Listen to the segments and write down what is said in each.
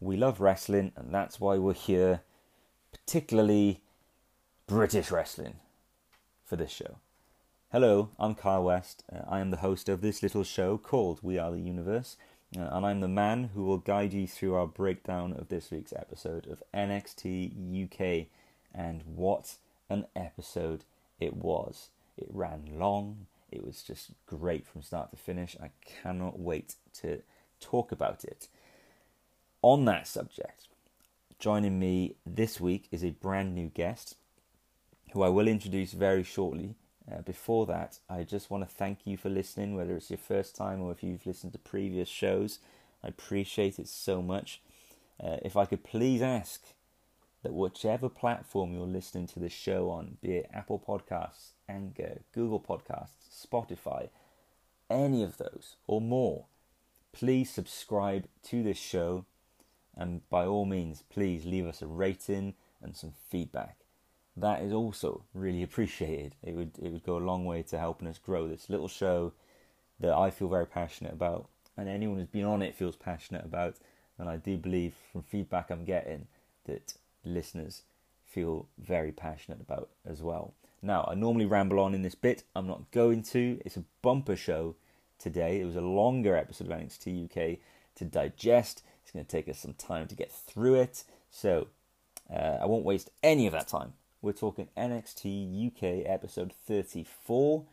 We love wrestling, and that's why we're here, particularly British wrestling, for this show. Hello, I'm Kyle West. Uh, I am the host of this little show called We Are the Universe, uh, and I'm the man who will guide you through our breakdown of this week's episode of NXT UK. And what an episode it was! It ran long, it was just great from start to finish. I cannot wait to talk about it. On that subject, joining me this week is a brand new guest who I will introduce very shortly. Uh, before that, I just want to thank you for listening, whether it's your first time or if you've listened to previous shows. I appreciate it so much. Uh, if I could please ask that whichever platform you're listening to the show on, be it Apple Podcasts, Anchor, Google Podcasts, Spotify, any of those or more, please subscribe to this show and by all means, please leave us a rating and some feedback. That is also really appreciated. It would it would go a long way to helping us grow this little show that I feel very passionate about, and anyone who's been on it feels passionate about. And I do believe from feedback I'm getting that listeners feel very passionate about as well. Now, I normally ramble on in this bit. I'm not going to. It's a bumper show today. It was a longer episode of NXT UK to digest. It's going to take us some time to get through it. So, uh, I won't waste any of that time. We're talking NXT UK episode 34.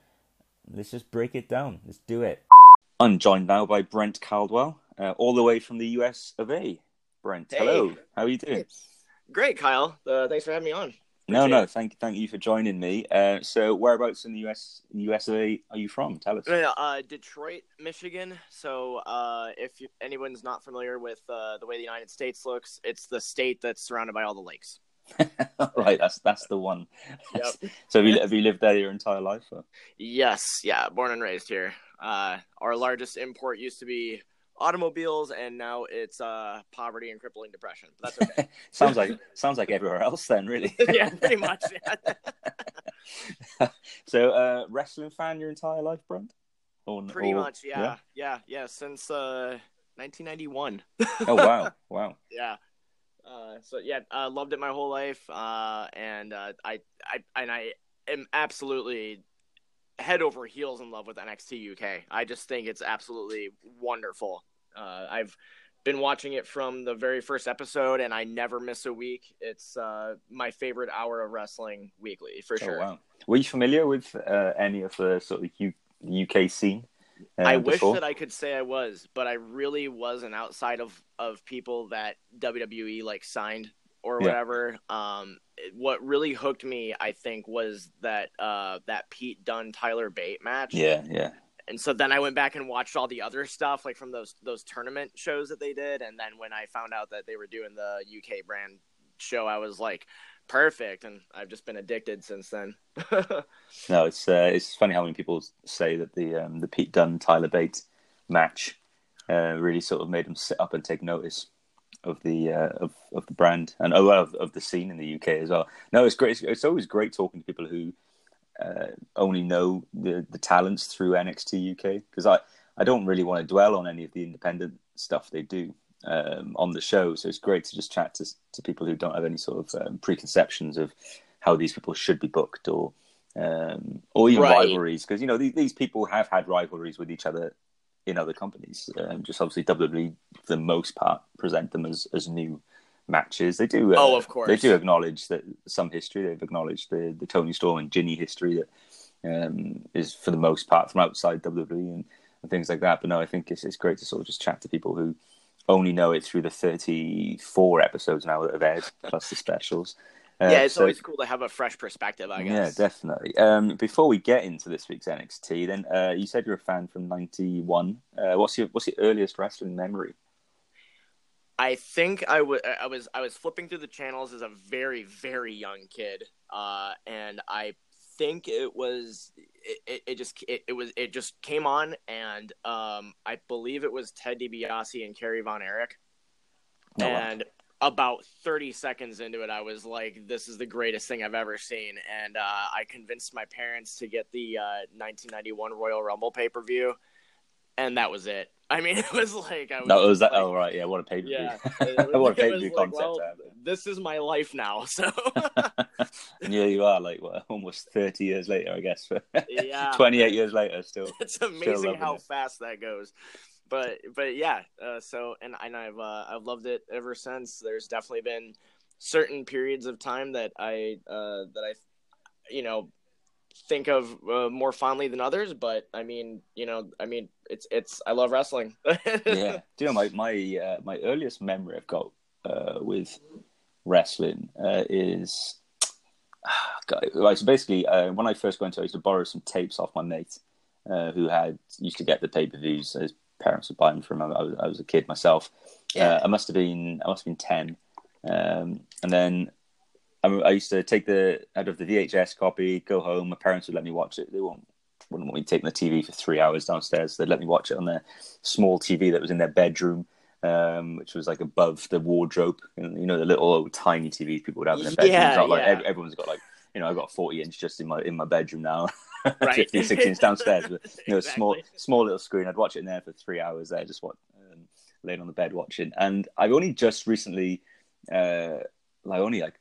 Let's just break it down. Let's do it. I'm joined now by Brent Caldwell, uh, all the way from the US of A. Brent, Hey. hello. How are you doing? Great, Kyle. Uh, thanks for having me on. No, no, thank thank you for joining me. Uh, so, whereabouts in the US, in USA are you from? Tell us. Uh, Detroit, Michigan. So, uh, if you, anyone's not familiar with uh, the way the United States looks, it's the state that's surrounded by all the lakes. right, that's that's the one. Yep. so, have you, have you lived there your entire life? Or? Yes, yeah, born and raised here. Uh, our largest import used to be automobiles, and now it's uh, poverty and crippling depression. But that's okay. sounds like sounds like everywhere else, then, really. yeah, pretty much. Yeah. so, uh, wrestling fan your entire life, Brent? Or, pretty or- much, yeah, yeah, yeah. Since uh, 1991. Oh wow, wow. yeah. Uh, so yeah, uh, loved it my whole life, uh, and uh, I, I, and I am absolutely head over heels in love with NXT UK. I just think it's absolutely wonderful. Uh, I've been watching it from the very first episode, and I never miss a week. It's uh, my favorite hour of wrestling weekly for sure. Oh wow. Were you familiar with uh, any of the sort of U- UK scene? Uh, I wish before? that I could say I was, but I really wasn't outside of of people that WWE like signed or Yeah. whatever. Um, what really hooked me, I think, was that uh that Pete Dunne Tyler Bate match. Yeah, yeah. And so then I went back and watched all the other stuff, like from those those tournament shows that they did. And then when I found out that they were doing the UK brand show, I was like, perfect. And I've just been addicted since then. No, it's uh, it's funny how many people say that the um, the Pete Dunne Tyler Bate match uh, really sort of made them sit up and take notice of the uh, of of the brand and oh, well, of of the scene in the UK as well. No, it's great. It's, it's always great talking to people who uh, only know the the talents through NXT UK because I I don't really want to dwell on any of the independent stuff they do um, on the show. So it's great to just chat to to people who don't have any sort of um, preconceptions of how these people should be booked or um, or even Right. rivalries because you know these, these people have had rivalries with each other in other companies. Um, just obviously WWE for the most part present them as as new matches. They do. Uh, Oh, of course. They do acknowledge that some history. They've acknowledged the the Toni Storm and Jinny history that um, is for the most part from outside WWE and, and things like that. But no, I think it's it's great to sort of just chat to people who only know it through the 34 episodes now that have aired plus the specials. Uh, yeah, it's so- always cool to have a fresh perspective, I guess. yeah, definitely. Um, before we get into this week's NXT, then uh, you said you're a fan from '91. Uh, what's your what's your earliest wrestling memory? I think I was I was flipping through the channels as a very very young kid, uh, and I think it was it, it, it just it, it was it just came on, and um, I believe it was Ted DiBiase and Kerry Von Erich, Oh, wow. About thirty seconds into it, I was like, "This is the greatest thing I've ever seen," and uh, I convinced my parents to get the uh, 1991 Royal Rumble pay per view. and that was it. I mean, it was like I was. No, it was that. like, oh right, yeah. What a pay per view. Yeah, what a pay per view like, concept. well, this is my life now. So and here you are, like what, almost thirty years later, I guess. yeah, Twenty-eight years later, still. it's amazing how it. fast that goes. But but yeah, uh, so and and I've uh, I've loved it ever since. There's definitely been certain periods of time that I uh, that I you know think of uh, more fondly than others. But I mean, you know, I mean, it's it's I love wrestling. yeah. Do you know my my uh, my earliest memory I've got uh, with wrestling uh, is God, right. So basically, uh, when I first got into, it, I used to borrow some tapes off my mate uh, who had used to get the pay per views. His parents would buy them for him. I was, I was a kid myself. Yeah. Uh, I must have been I must have been ten, um, and then. I, I used to take the out of the VHS copy, go home. My parents would let me watch it. They won't wouldn't want me taking the TV for three hours downstairs. They'd let me watch it on their small TV that was in their bedroom, um, which was like above the wardrobe. You know, you know the little old tiny TVs people would have in their bedrooms. Yeah, like yeah. everyone's got like you know I've got a forty inch just in my in my bedroom now, Right. 50, 60 inch downstairs. But you know, small Exactly. small little screen. I'd watch it in there for three hours there, just what um, laying on the bed watching. And I've only just recently, uh, like only like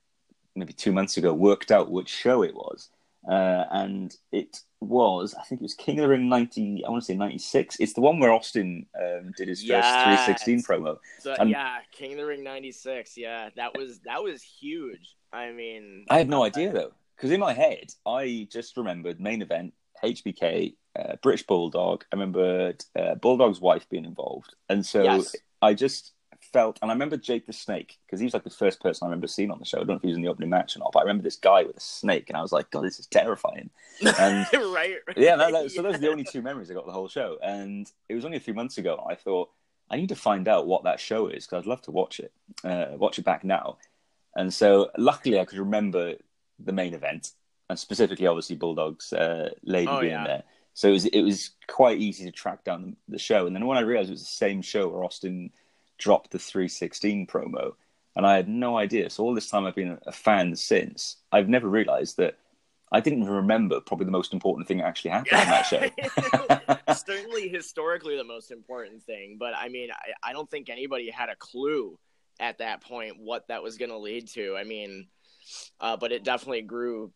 maybe two months ago, worked out which show it was. Uh, and it was, I think it was King of the Ring 90, I want to say 96. It's the one where Austin um, did his first Yes. 316 promo. So Um, yeah, King of the Ring '96. Yeah, that was that was huge. I mean, I had no idea though, because in my head, I just remembered main event, HBK, uh, British Bulldog. I remembered uh, Bulldog's wife being involved. And so Yes. I just felt, and I remember Jake the Snake, because he was like the first person I remember seeing on the show. I don't know if he was in the opening match or not, but I remember this guy with a snake, and I was like, God, this is terrifying. And right, right. yeah, that, that, so those are the only two memories I got the whole show. And it was only a few months ago, I thought, I need to find out what that show is, because I'd love to watch it, uh, watch it back now. And so luckily I could remember the main event, and specifically, obviously, Bulldog's uh, lady Oh, being yeah. there. So it was, it was quite easy to track down the, show. And then when I realized it was the same show where Austin dropped the 316 promo, and I had no idea. So all this time I've been a fan since, I've never realized that I didn't even remember probably the most important thing that actually happened in that show. Certainly, historically, the most important thing. But I mean, I, I don't think anybody had a clue at that point what that was going to lead to. I mean, uh, but it definitely grew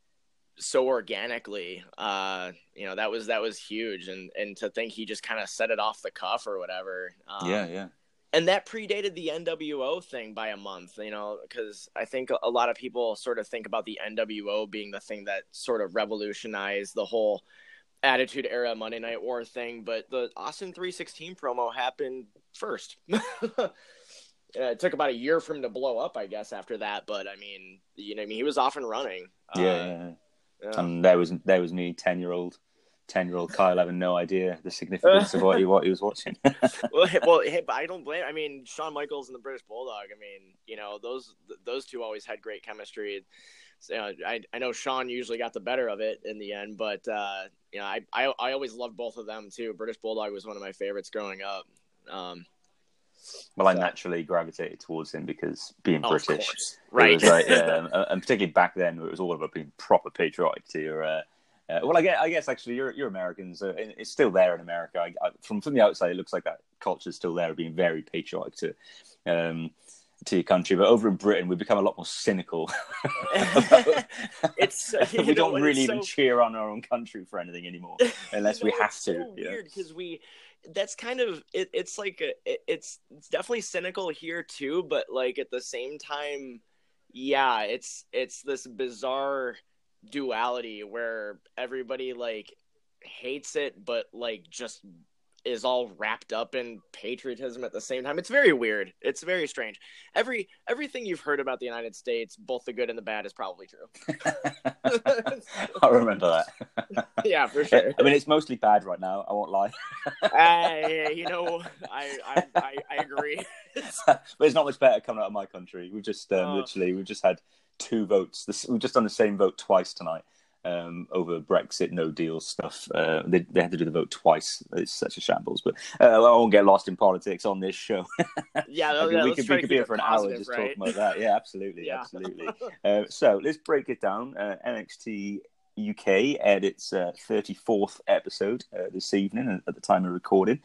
so organically. Uh, you know, that was that was huge, and and to think he just kind of set it off the cuff or whatever. Um, yeah, yeah. and that predated the NWO thing by a month, you know, because I think a lot of people sort of think about the NWO being the thing that sort of revolutionized the whole Attitude Era Monday Night War thing, but the Austin 316 promo happened first. Yeah, it took about a year for him to blow up, I guess, after that. But I mean, you know, I mean, he was off and running. yeah, Uh, yeah. And there was there was me, ten year old, ten year old Kyle having no idea the significance of what he what he was watching. well, well, hey, but I don't blame. I mean, Shawn Michaels and the British Bulldog. I mean, you know, those those two always had great chemistry. So, you know, I I know Shawn usually got the better of it in the end, but uh, you know, I, I I always loved both of them too. British Bulldog was one of my favorites growing up. Um, well, I So- naturally gravitated towards him because being oh, British, right? was like, yeah, and, particularly back then, it was all about being proper patriotic to your. Uh, uh, well, I guess, I guess actually, you're you're Americans. Uh, and it's still there in America. I, I, from from the outside, it looks like that culture's still there, of being very patriotic to um, to your country. But over in Britain, we've become a lot more cynical. It's you we know, don't really it's even so- cheer on our own country for anything anymore, unless You we have to. So you know? weird because we. That's kind of it, it's like a, it, it's it's definitely cynical here too, but like at the same time, yeah, it's it's this bizarre duality where everybody like hates it, but like just is all wrapped up in patriotism at the same time. It's very weird. It's very strange. Every everything you've heard about the United States, both the good and the bad, is probably true. I remember that. yeah, for sure. I mean, it's mostly bad right now. I won't lie, I, you know, I, I, I, I agree. but it's not much better coming out of my country. We've just um, Oh. literally we've just had two votes. This, we've just done the same vote twice tonight um, over Brexit no deal stuff. Uh, they, they had to do the vote twice. It's such a shambles. But uh, I won't get lost in politics on this show. Yeah, I mean, yeah, we could, we could be here for an positive, hour just right? talking about that. Yeah, absolutely, Yeah. absolutely. Uh, so let's break it down. Uh, NXT UK aired its uh, 34th episode uh, this evening at the time of recording.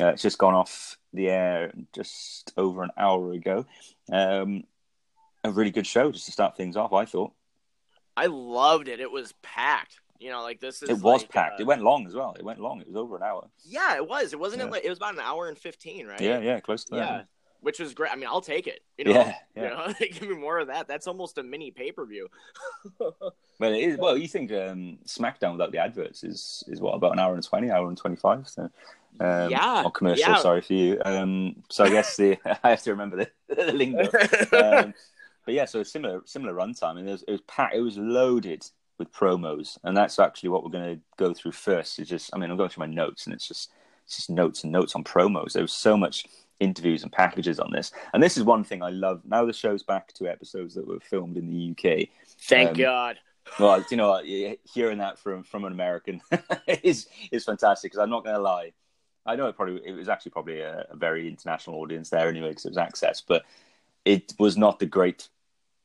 Uh, it's just gone off the air just over an hour ago. Um, a really good show just to start things off, I thought. I loved it. It was packed. You know, like this is. It was like, packed. uh, it went long as well. It went long. It was over an hour. Yeah, it was. It wasn't Yeah. it like it was about an hour and fifteen, right? Yeah, yeah, close to that. Yeah. Which was great. I mean, I'll take it. You know, Yeah, yeah. You know? give me more of that. That's almost a mini pay per view. But it is well. You think um, SmackDown without the adverts is is what about an hour and twenty, hour and twenty five? So um, Yeah, or commercial. yeah. Sorry for you. Um, so I guess the I have to remember the, the lingo. Um, but yeah, so a similar similar runtime, and it was, it was packed. It was loaded with promos, and that's actually what we're going to go through first. Is just I mean I'm going through my notes, and it's just it's just notes and notes on promos. There was so much interviews and packages on this, and this is one thing I love. Now the show's back to episodes that were filmed in the UK. Thank Um, God. Well, you know, hearing that from from an American is is fantastic because I'm not going to lie. I know it probably it was actually probably a, a very international audience there anyway because it was access, but it was not the great.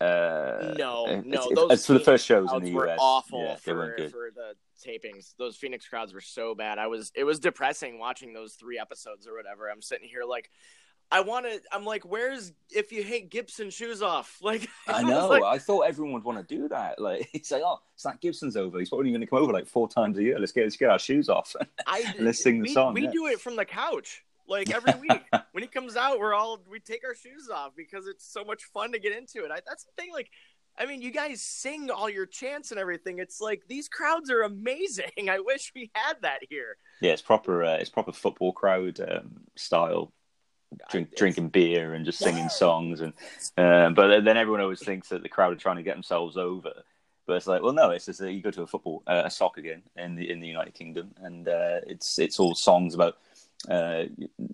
Uh, No, no, it's, those it's for the first shows in the were US. awful yeah, they weren't for, good. for the tapings. Those Phoenix crowds were so bad. I was it was depressing watching those three episodes or whatever. I'm sitting here like I want to. I'm like, where's if you hate Gibson shoes off? Like I know. like, I thought everyone would want to do that. Like, it's like, oh, Zack Gibson's over. He's probably going to come over like four times a year. Let's get let's get our shoes off. I Let's sing the we, song, We yeah. do it from the couch. Like every week when he comes out, we're all we take our shoes off because it's so much fun to get into it. I, that's the thing. Like, I mean, you guys sing all your chants and everything. It's like these crowds are amazing. I wish we had that here. yeah, it's proper. Uh, it's proper football crowd um, style. Drink, drinking beer and just singing songs, and um, but then everyone always thinks that the crowd are trying to get themselves over. But it's like, well, no, it's just that you go to a football, uh, a soccer game in the in the United Kingdom, and uh, it's it's all songs about uh,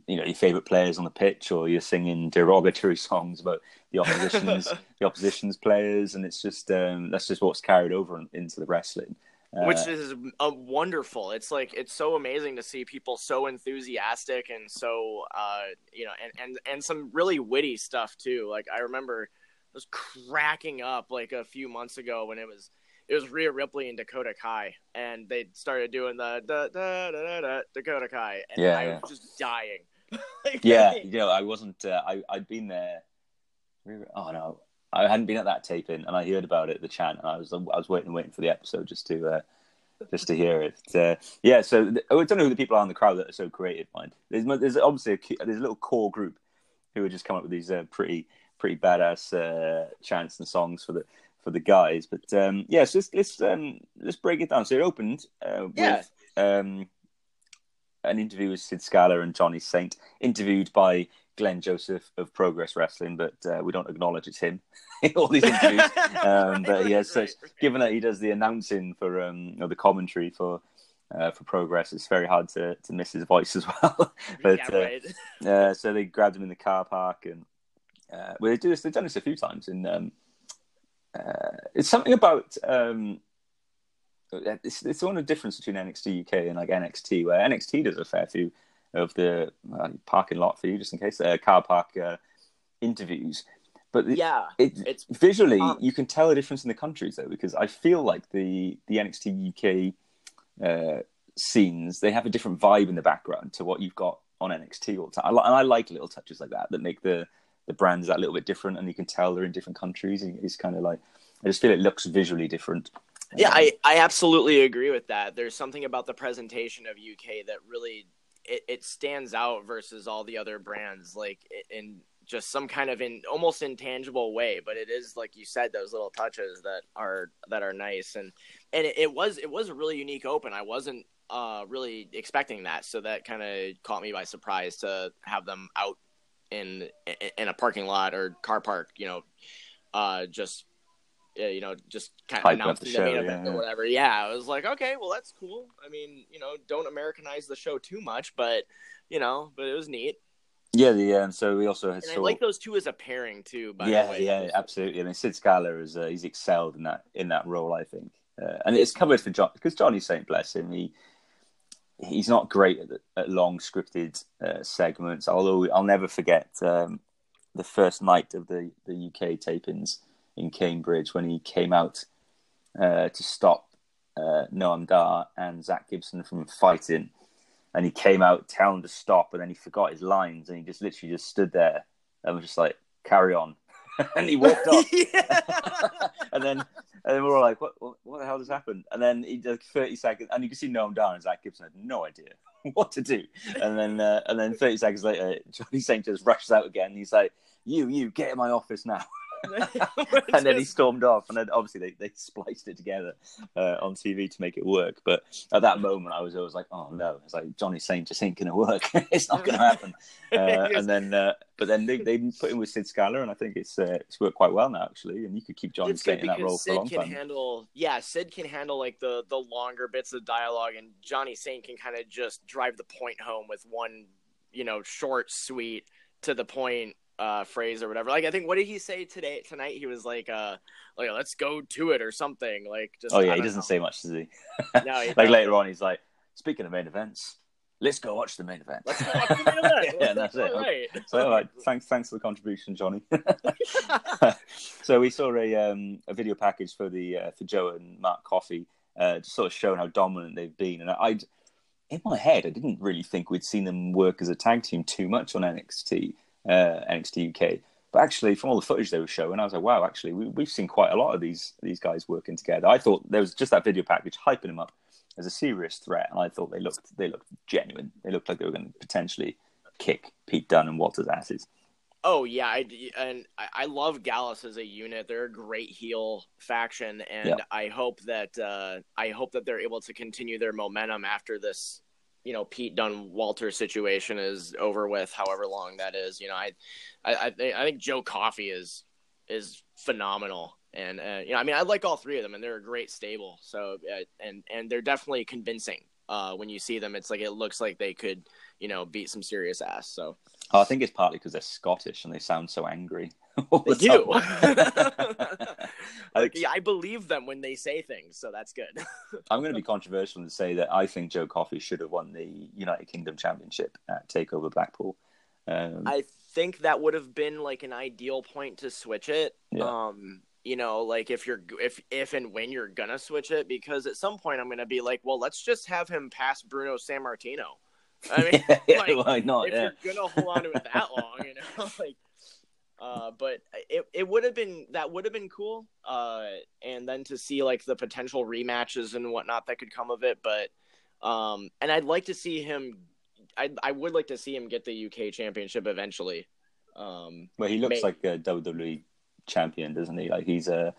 you know your favorite players on the pitch, or you're singing derogatory songs about the opposition's the opposition's players, and it's just um, that's just what's carried over into the wrestling. Uh, which is uh, wonderful. It's like it's so amazing to see people so enthusiastic and so uh, you know, and and and some really witty stuff too. Like I remember I was cracking up like a few months ago when it was it was Rhea Ripley and Dakota Kai, and they started doing the da, da, da, da, da, Dakota Kai, and Yeah, I yeah. was just dying. Like, yeah, you know, I wasn't. Uh, I I'd been there. Oh no, I hadn't been at that taping, and I heard about it, the chant, and I was I was waiting, waiting for the episode just to uh, just to hear it. Uh, yeah, so th- I don't know who the people are in the crowd that are so creative. Mind, there's there's obviously a, there's a little core group who would just come up with these uh, pretty pretty badass uh, chants and songs for the for the guys. But um, yeah, so let's let's um, let's break it down. So it opened uh, Yeah. with um, an interview with Sid Scala and Johnny Saint, interviewed by Glenn Joseph of Progress Wrestling, but uh, we don't acknowledge it's him in all these interviews. Um, but he has Right, such, right. given that he does the announcing for um, or the commentary for uh, for Progress, it's very hard to, to miss his voice as well. but yeah, uh, uh, so they grabbed him in the car park, and uh, well, they do this. They've done this a few times. And um, uh, it's something about um, it's it's of the difference between NXT UK and like NXT, where NXT does a fair few of the uh, parking lot for you, just in case uh, car park uh, interviews. But Yeah, it, it's visually um, you can tell the difference in the countries though, because I feel like the the NXT UK uh, scenes they have a different vibe in the background to what you've got on NXT all the time. I, and I like little touches like that that make the the brands that little bit different, and you can tell they're in different countries. And It's kind of like I just feel it looks visually different. Yeah, Um, I, I absolutely agree with that. There's something about the presentation of UK that really it, it stands out versus all the other brands, like in just some kind of in almost intangible way. But it is like you said, those little touches that are that are nice, and and it, it was it was a really unique open. I wasn't uh, really expecting that, so that kind of caught me by surprise to have them out in in a parking lot or car park, you know, uh, just uh, you know, just kind of announcing the the, show, main event yeah. or whatever. Yeah, I was like, okay, well, that's cool. I mean, you know, don't Americanize the show too much, but you know, but it was neat. Yeah, the and so we also had And I like those two as a pairing too. By yeah, the way, yeah, absolutely. I mean, Sid Scala is uh, he's excelled in that in that role, I think, uh, and it's covered for John because Johnny Saint, bless him, he he's not great at, at long scripted uh, segments. Although I'll never forget um, the first night of the the UK tapings in Cambridge when he came out uh, to stop uh, Noam Dar and Zack Gibson from fighting, and he came out telling to stop, and then he forgot his lines, and he just literally just stood there and was just like, "Carry on," and he walked off. and then and then we were all like, what, what, what the hell just happened? And then he did 30 seconds, and you can see Noam Dar and Zack Gibson had no idea what to do. And then uh, and then 30 seconds later, Johnny Saint just rushes out again. he's like, you, you, get in my office now. And then he stormed off, and then obviously they, they spliced it together uh, on TV to make it work. But at that moment, I was always like, "Oh no!" It's like Johnny Saint just ain't to work. it's not to happen. Uh, and then, uh, but then they, they put him with Sid Scala, and I think it's uh, it's worked quite well now actually. And you could keep Johnny Saint in that role Sid for a long can time. Handle, yeah, Sid can handle like the the longer bits of dialogue, and Johnny Saint can kind of just drive the point home with one, you know, short, sweet, to the point uh, phrase or whatever. Like I think what did he say today tonight? He was like, uh, like let's go to it or something. Like just oh yeah, he doesn't know. say much, does he? No, he like later on, he's like, speaking of main events. Let's go watch the main event. Let's go watch the main event. yeah, that's it. Right. So, all right, thanks, thanks for the contribution, Johnny. so we saw a um, a video package for the uh, for Joe and Mark Coffey, uh, just sort of showing how dominant they've been. And I, in my head, I didn't really think we'd seen them work as a tag team too much on NXT uh, NXT UK. But actually, from all the footage they were showing, I was like, wow, actually, we, have seen quite a lot of these these guys working together. I thought there was just that video package hyping them up as a serious threat, and I thought they looked they looked genuine. They looked like they were going to potentially kick Pete Dunne and Walter's asses. Oh yeah, I, and I love Gallus as a unit. They're a great heel faction, and yeah. I hope that uh, I hope that they're able to continue their momentum after this you know Pete Dunne Walter situation is over with, however long that is. You know, I I I, think Joe Coffey is is phenomenal, and uh, you know, I mean, I like all three of them, and they're a great stable. So uh, and and they're definitely convincing. Uh, when you see them, it's like it looks like they could, you know, beat some serious ass. So oh, I think it's partly because they're Scottish and they sound so angry. they do. like, yeah, I believe them when they say things, so that's good. I'm going to be controversial and say that I think Joe Coffey should have won the United Kingdom Championship at Takeover Blackpool. Um, I think that would have been like an ideal point to switch it. Yeah. Um, you know, like if you're if if and when you're gonna switch it, because at some point I'm gonna be like, well, let's just have him pass Bruno Sammartino. I mean, yeah, like, why not? If yeah. you're gonna hold on to it that long, you know, like uh, but it, it would have been that would have been cool. Uh, and then to see like the potential rematches and whatnot that could come of it. But um, and I'd like to see him. I I would like to see him get the UK championship eventually. Um, well, he looks maybe. like a WWE champion, doesn't he? Like he's a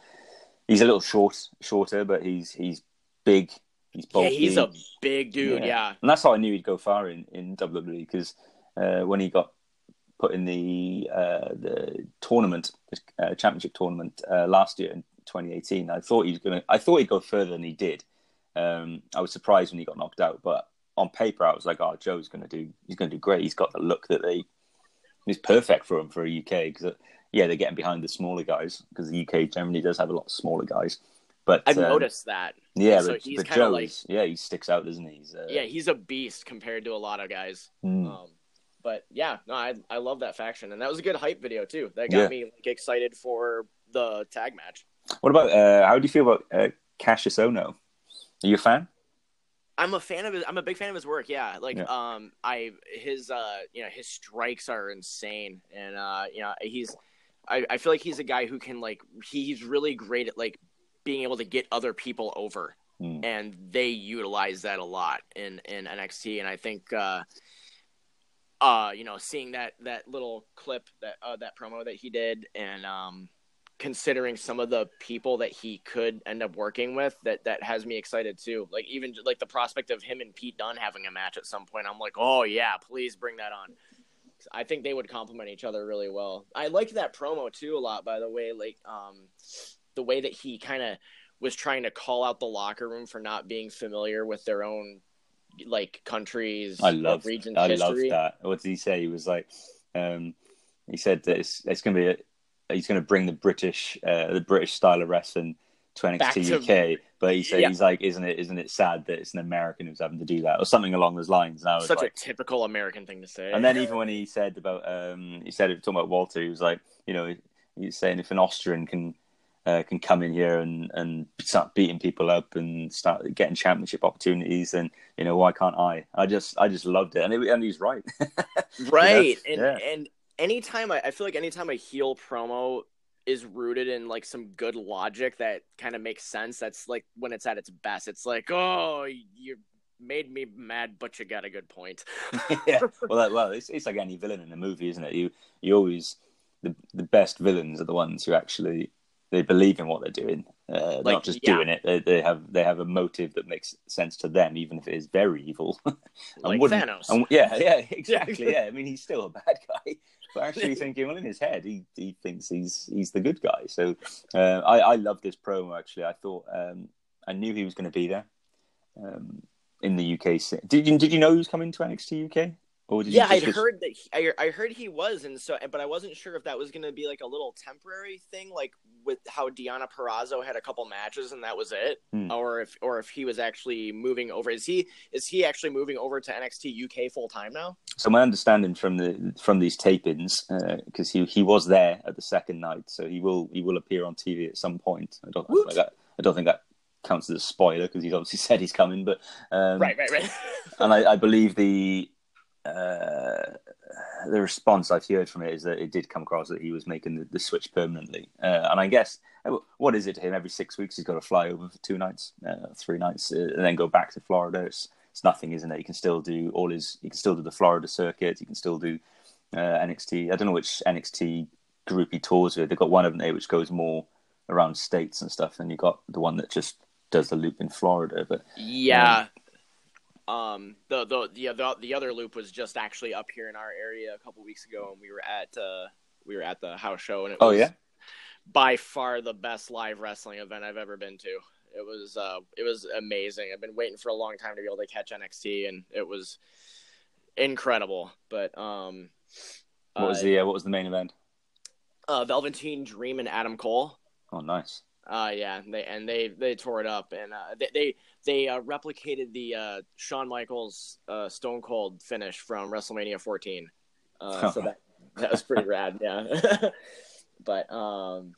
he's a little short, shorter, but he's he's big. He's bulky. Yeah, he's a big dude. Yeah. yeah. and that's how I knew he'd go far in in WWE because uh, when he got put in the uh, the tournament, uh, championship tournament uh, last year in 2018. I thought he's gonna. I thought he'd go further than he did. Um, I was surprised when he got knocked out, but on paper, I was like, "Oh, Joe's gonna do. He's gonna do great. He's got the look that they. He's perfect for him for a UK because yeah, they're getting behind the smaller guys because the UK generally does have a lot of smaller guys. But I've um, noticed that. Yeah, so but, he's like, yeah, he sticks out, doesn't he? He's, uh, yeah, he's a beast compared to a lot of guys. Mm. Um, but yeah, no, I I love that faction, and that was a good hype video too. That got yeah. me like excited for the tag match. What about uh, how do you feel about uh, Kassius Ohno? Are you a fan? I'm a fan of his. I'm a big fan of his work. Yeah, like yeah. um, I his uh, you know, his strikes are insane, and uh, you know, he's. I, I feel like he's a guy who can like he's really great at like being able to get other people over, mm. and they utilize that a lot in in NXT, and I think. uh uh, you know, seeing that that little clip that uh, that promo that he did, and um, considering some of the people that he could end up working with, that that has me excited too. Like even like the prospect of him and Pete Dunne having a match at some point, I'm like, oh yeah, please bring that on. I think they would complement each other really well. I liked that promo too a lot, by the way. Like um, the way that he kind of was trying to call out the locker room for not being familiar with their own like countries I love regions I love that. What did he say? He was like, um, he said that it's, it's going to be a, he's going to bring the British uh, the British style of wrestling to NXT to, UK. But he said yeah. he's like, isn't it isn't it sad that it's an American who's having to do that or something along those lines? And Such like, a typical American thing to say. And then even when he said about um, he said it talking about Walter, he was like, you know, he's saying if an Austrian can uh, can come in here and, and start beating people up and start getting championship opportunities, and you know why can't I? I just I just loved it, and it, and he's right, right? You know? And yeah. and anytime I, I feel like anytime a heel promo is rooted in like some good logic that kind of makes sense. That's like when it's at its best. It's like, oh, you made me mad, but you got a good point. yeah, well, well, it's, it's like any villain in a movie, isn't it? You you always the the best villains are the ones who actually they believe in what they're doing, uh, like, not just yeah. doing it. They, they, have they have a motive that makes sense to them, even if it is very evil. like Thanos. And, yeah, yeah, exactly. yeah, I mean he's still a bad guy, but actually thinking, well, in his head, he he thinks he's he's the good guy. So uh, I I love this promo. Actually, I thought um, I knew he was going to be there. Um, in the UK. Did you did you know he was coming to NXT UK? Did yeah, I heard that. He, I, I heard he was, and so, but I wasn't sure if that was going to be like a little temporary thing, like with how Deonna Purrazzo had a couple matches and that was it, hmm. or if or if he was actually moving over. Is he is he actually moving over to NXT UK full time now? So my understanding from the from these tapings, because uh, he he was there at the second night, so he will he will appear on TV at some point. I don't like that. I don't think that counts as a spoiler because he's obviously said he's coming, but um, right, right, right. and I, I believe the uh, the response I've heard from it is that it did come across that he was making the, the switch permanently. Uh, and I guess uh, what is it to him? Every six weeks he's got to fly over for two nights, uh, three nights, uh, and then go back to Florida. It's, it's nothing, isn't it? He can still do all his. He can still do the Florida circuit. He can still do uh, NXT. I don't know which NXT group he tours with. They've got one of them there which goes more around states and stuff, and you've got the one that just does the loop in Florida. But yeah, um, um, the the the the, the other loop was just actually up here in our area a couple weeks ago, and we were at uh, we were at the house show, and it oh was yeah, by far the best live wrestling event I've ever been to. It was uh, it was amazing. I've been waiting for a long time to be able to catch NXT, and it was incredible. But um, what was uh, the uh, what was the main event? Uh, Velveteen Dream and Adam Cole. Oh, nice. Uh, yeah, they and they they tore it up, and uh, they they, they uh, replicated the uh, Shawn Michaels uh, Stone Cold finish from WrestleMania 14. Uh, so that that was pretty rad, yeah. but um,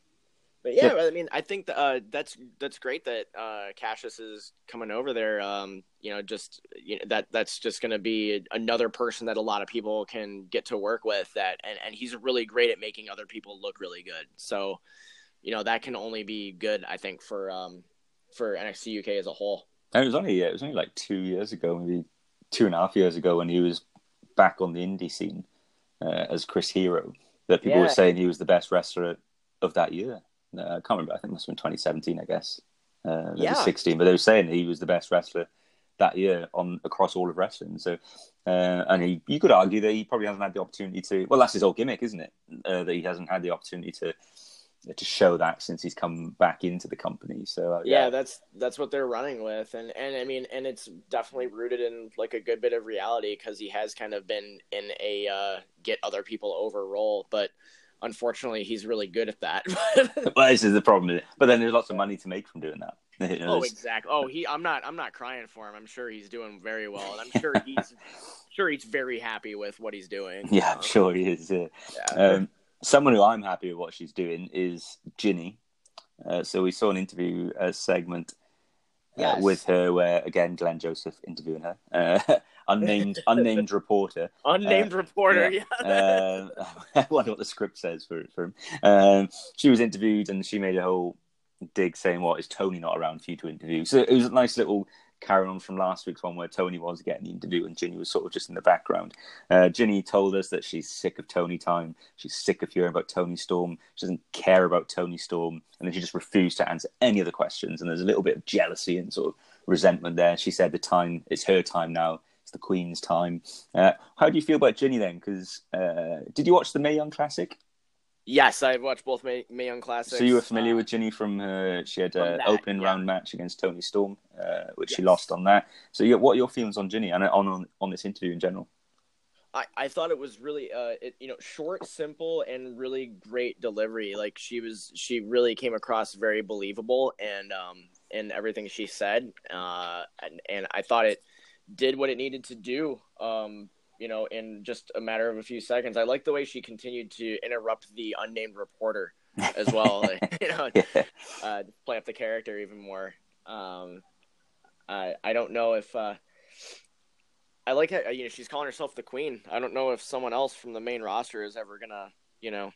but yeah, I mean, I think uh, that's that's great that uh, Kassius is coming over there. Um, you know, just you know, that that's just going to be another person that a lot of people can get to work with. That and and he's really great at making other people look really good. So you know that can only be good, I think, for um, for NXT UK as a whole. And it was only it was only like two years ago, maybe two and a half years ago, when he was back on the indie scene uh, as Chris Hero, that people yeah. were saying he was the best wrestler of that year. Uh, I can't remember. I think it must have been 2017, I guess. Uh, maybe yeah. 16, but they were saying he was the best wrestler that year on across all of wrestling. So, uh, and he, you could argue that he probably hasn't had the opportunity to. Well, that's his whole gimmick, isn't it? Uh, that he hasn't had the opportunity to to show that since he's come back into the company. So uh, yeah. yeah. that's that's what they're running with, and and I mean, and it's definitely rooted in like a good bit of reality because he has kind of been in a uh, get other people over role, but unfortunately, he's really good at that. well, this is the problem. But then there's lots of money to make from doing that. You know, oh, exactly. Oh, he. I'm not. I'm not crying for him. I'm sure he's doing very well, and I'm sure he's. sure, he's very happy with what he's doing. Yeah, I'm sure he is. Yeah. Um, someone who I'm happy with what she's doing is Jinny. Uh, so we saw an interview uh, segment uh, yes. with her where again Glenn Joseph interviewing her, uh, unnamed unnamed reporter, unnamed uh, reporter. Yeah, yeah. Uh, I wonder what the script says for for him. Um, she was interviewed and she made a whole dig saying, "What is Toni not around for you to interview?" So it was a nice little carrying on from last week's one where Toni was getting the interview and Jinny was sort of just in the background. Uh, Jinny told us that she's sick of Toni time. She's sick of hearing about Toni Storm. She doesn't care about Toni Storm. And then she just refused to answer any of the questions. And there's a little bit of jealousy and sort of resentment there. She said the time, it's her time now. It's the Queen's time. Uh, how do you feel about Jinny then? Because uh, did you watch the Mae Young Classic? Yes, I've watched both Mae, Mae Young Classics. So you were familiar uh, with Jinny from her? She had an opening yeah. round match against Toni Storm, uh, which yes. she lost on that. So, you, what are your feelings on Jinny and on, on on this interview in general? I, I thought it was really uh it, you know short, simple, and really great delivery. Like she was, she really came across very believable and um in everything she said. Uh, and and I thought it did what it needed to do. Um, you know, in just a matter of a few seconds. I like the way she continued to interrupt the unnamed reporter. as well. like, you know, Yeah. uh, play up the character even more. Um, I I don't know if uh, I like how you know she's calling herself the queen. I don't know if someone else from the main roster is ever gonna you know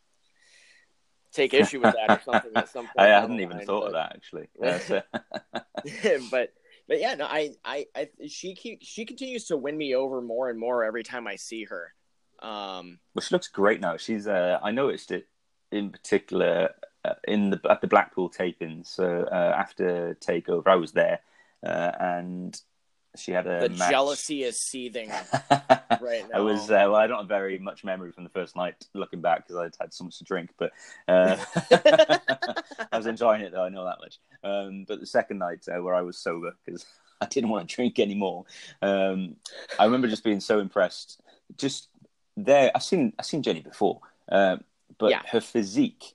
take issue with that or something at some point. I hadn't even line, thought but- of that actually. But but yeah, no, I, I, I she keep, she continues to win me over more and more every time I see her. Um, well, she looks great now. She's uh, I noticed it in particular uh, in the at the Blackpool tapings. So uh, after Takeover, I was there, uh, and she had a the match. jealousy is seething right now. I was uh, well. I don't have very much memory from the first night looking back because I'd had so much to drink, but uh, I was enjoying it though. I know that much. Um, but the second night uh, where I was sober because I didn't want to drink anymore, um, I remember just being so impressed. Just there, I've seen I've seen Jinny before, uh, but Yeah. her physique.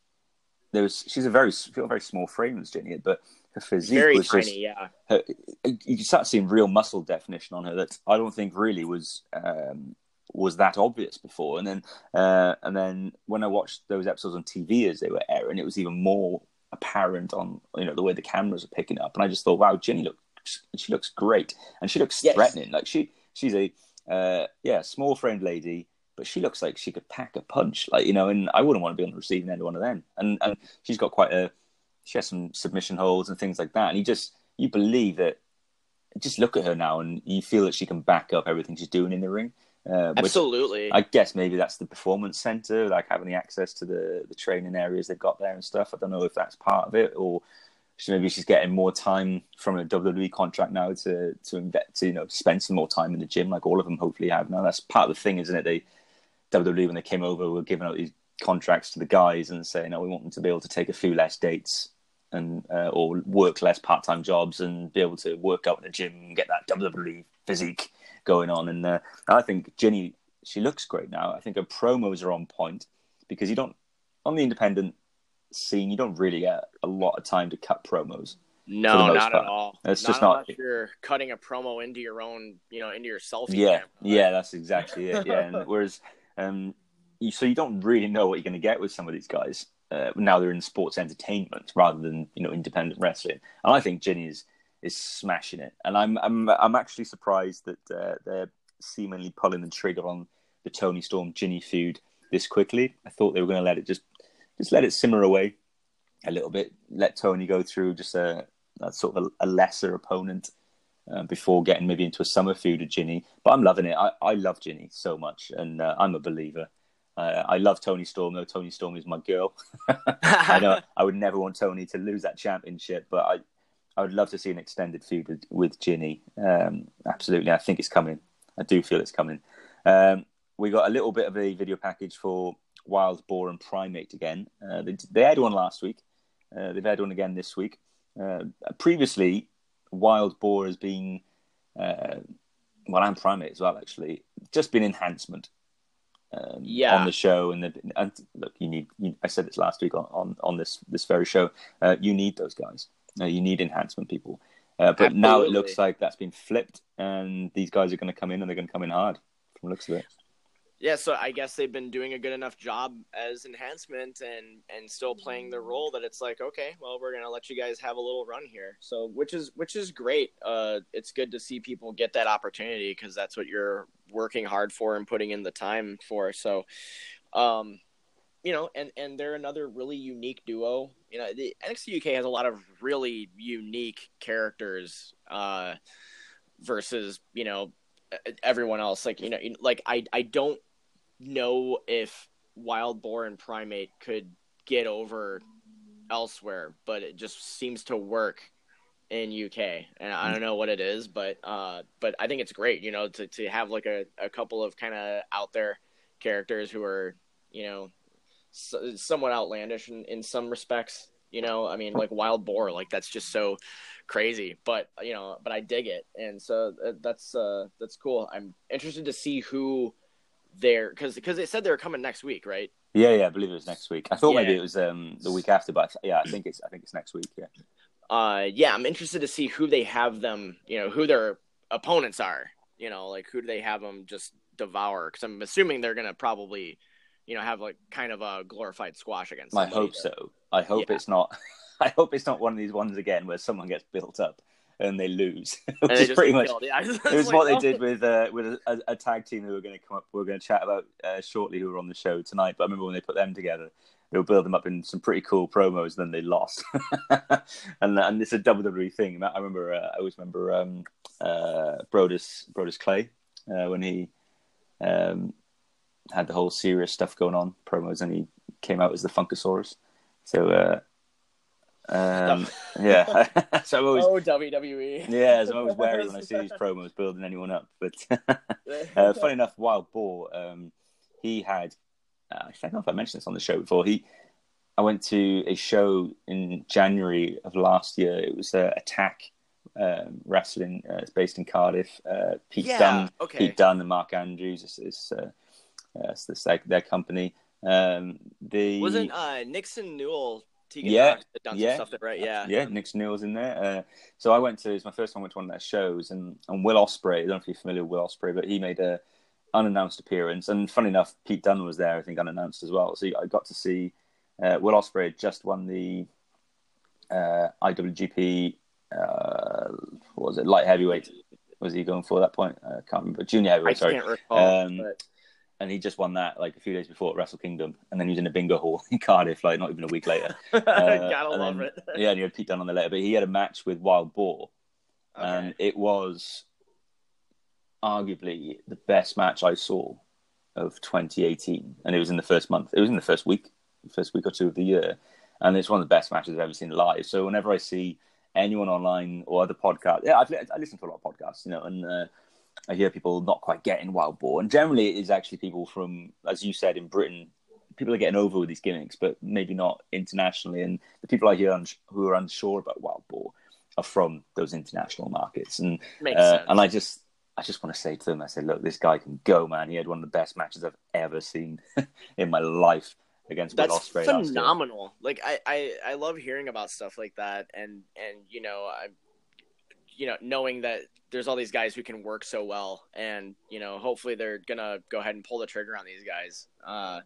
There was she's a very she's got a very small frame as Jinny, but her physique very was tiny. just Yeah, her, you start seeing real muscle definition on her that I don't think really was um, was that obvious before. And then uh, and then when I watched those episodes on TV as they were airing, it was even more apparent on you know the way the cameras are picking up. And I just thought, wow, Jinny looks she looks great, and she looks Yes. threatening. Like she she's a uh, yeah small framed lady. But she looks like she could pack a punch, like you know, and I wouldn't want to be on the receiving end of one of them. And and she's got quite a, she has some submission holds and things like that. And you just you believe that just look at her now and you feel that she can back up everything she's doing in the ring. Uh, absolutely. I guess maybe that's the performance center, like having the access to the, the training areas they've got there and stuff. I don't know if that's part of it or she, maybe she's getting more time from a WWE contract now to to invest, to you know spend some more time in the gym, like all of them hopefully have now. That's part of the thing, isn't it? They WWE when they came over were giving out these contracts to the guys and saying, "Oh, we want them to be able to take a few less dates and uh, or work less part time jobs and be able to work out in the gym and get that WWE physique going on." And uh, I think Jinny, she looks great now. I think her promos are on point because you don't on the independent scene, you don't really get a lot of time to cut promos. no, not part. at all. It's not just not- You're cutting a promo into your own, you know, into your selfie. Yeah, camera. yeah, that's exactly it. Yeah, and whereas, um, you, so you don't really know what you're going to get with some of these guys. Uh, now they're in sports entertainment rather than you know independent wrestling, and I think Jinny is is smashing it. And I'm I'm I'm actually surprised that uh, they're seemingly pulling the trigger on the Toni Storm Jinny feud this quickly. I thought they were going to let it just just let it simmer away a little bit, let Toni go through just a, a sort of a, a lesser opponent uh, before getting maybe into a summer feud with Jinny. But I'm loving it. I, I love Jinny so much, and uh, I'm a believer. Uh, I love Toni Storm, though. Toni Storm is my girl. I know I would never want Toni to lose that championship, but I, I would love to see an extended feud with, with Jinny. Um, absolutely, I think it's coming. I do feel it's coming. Um, we got a little bit of a video package for Wild Boar and Primate again. Uh, they, they had one last week. Uh, they've had one again this week. Uh, previously, Wild Boar has been, uh, well, and Primate as well, actually, just been enhancement um, Yeah. on the show. And, the, and look, you need. You, I said this last week on, on, on this this very show. Uh, you need those guys. Uh, you need enhancement people. Uh, but now it looks like that's been flipped, and these guys are going to come in and they're going to come in hard. From the looks of it. Yeah, so I guess they've been doing a good enough job as enhancement and and still playing the role that it's like, okay, well, we're gonna let you guys have a little run here. So which is which is great. Uh, it's good to see people get that opportunity because that's what you're working hard for and putting in the time for. So, um, you know, and and they're another really unique duo. You know, the NXT UK has a lot of really unique characters. Uh, versus you know everyone else like you know like i i don't know if wild boar and primate could get over elsewhere but it just seems to work in uk and i don't know what it is but uh but i think it's great you know to, to have like a, a couple of kind of out there characters who are you know so, somewhat outlandish in, in some respects you know? I mean like wild boar like that's just so crazy but you know but i dig it. And so uh, that's uh that's cool. I'm interested to see who they're because because they said they were coming next week right Yeah, yeah, I believe it was next week. I thought maybe it was um, the week after, but yeah, I think it's I think it's next week. Yeah, uh yeah i'm interested to see who they have them you know who their opponents are you know like who do they have them just devour because i'm assuming they're gonna probably you know have like kind of a glorified squash against. I hope that- so. I hope Yeah. it's not. I hope it's not one of these ones again where someone gets built up and they lose, which they is pretty much. Yeah, it was what they did with uh, with a, a tag team who were going to come up. We are going to chat about uh, shortly who were on the show tonight. But I remember when they put them together, they would build them up in some pretty cool promos. Then they lost, and and it's a WWE thing. I remember. Uh, I always remember um, uh, Brodus Brodus Clay uh, when he um, had the whole serious stuff going on promos, and he came out as the Funkasaurus. So. Um, yeah, so I'm always Oh WWE. yeah, so I'm always wary when I see these promos building anyone up. But uh, funny enough, Wild Boar, um, he had. Uh, I don't know if I mentioned this on the show before. He, I went to a show in January of last year. It was uh, Attack um, Wrestling. Uh, it's based in Cardiff. Uh, Pete yeah. Dunne, okay. Pete Dunne, and Mark Andrews. Is, is uh, uh, it's this, like, their company. Um, the Wasn't uh, Nixon Newell Tegan Yeah, done yeah. some stuff that right? Yeah. yeah, Nick Newell's in there. Uh, so I went to it was my first time I went to one of their shows, and and Will Ospreay. I don't know if you're familiar with Will Ospreay, but he made a unannounced appearance. And funny enough, Pete Dunne was there, I think, unannounced as well. So I got to see uh, Will Ospreay had just won the uh, IWGP. Uh, what was it? Light heavyweight. Was he going for at that point? I can't remember. Junior I heavyweight. sorry. can't recall. Um, but And he just won that like a few days before at Wrestle Kingdom, and then he was in a bingo hall in Cardiff, like not even a week later. gotta and love then- it. yeah, and he had Pete Dunne on the letter, but he had a match with Wild Boar, Okay. and it was arguably the best match I saw of 2018, and it was in the first month. It was in the first week, first week or two of the year, and it's one of the best matches I've ever seen live. So whenever I see anyone online or other podcasts, yeah, I've, I listen to a lot of podcasts, you know, and uh, I hear people not quite getting Wild Boar, and generally it is actually people from, as you said, in Britain. People are getting over with these gimmicks, but maybe not internationally. And the people I hear uns- who are unsure about Wild Boar are from those international markets. And uh, and I just I just want to say to them, I say, look, this guy can go, man. He had one of the best matches I've ever seen in my life against That's phenomenal. Like I, I, I love hearing about stuff like that, and and you know, I, you know, knowing that there's all these guys who can work so well, and you know, hopefully they're gonna go ahead and pull the trigger on these guys. Uh,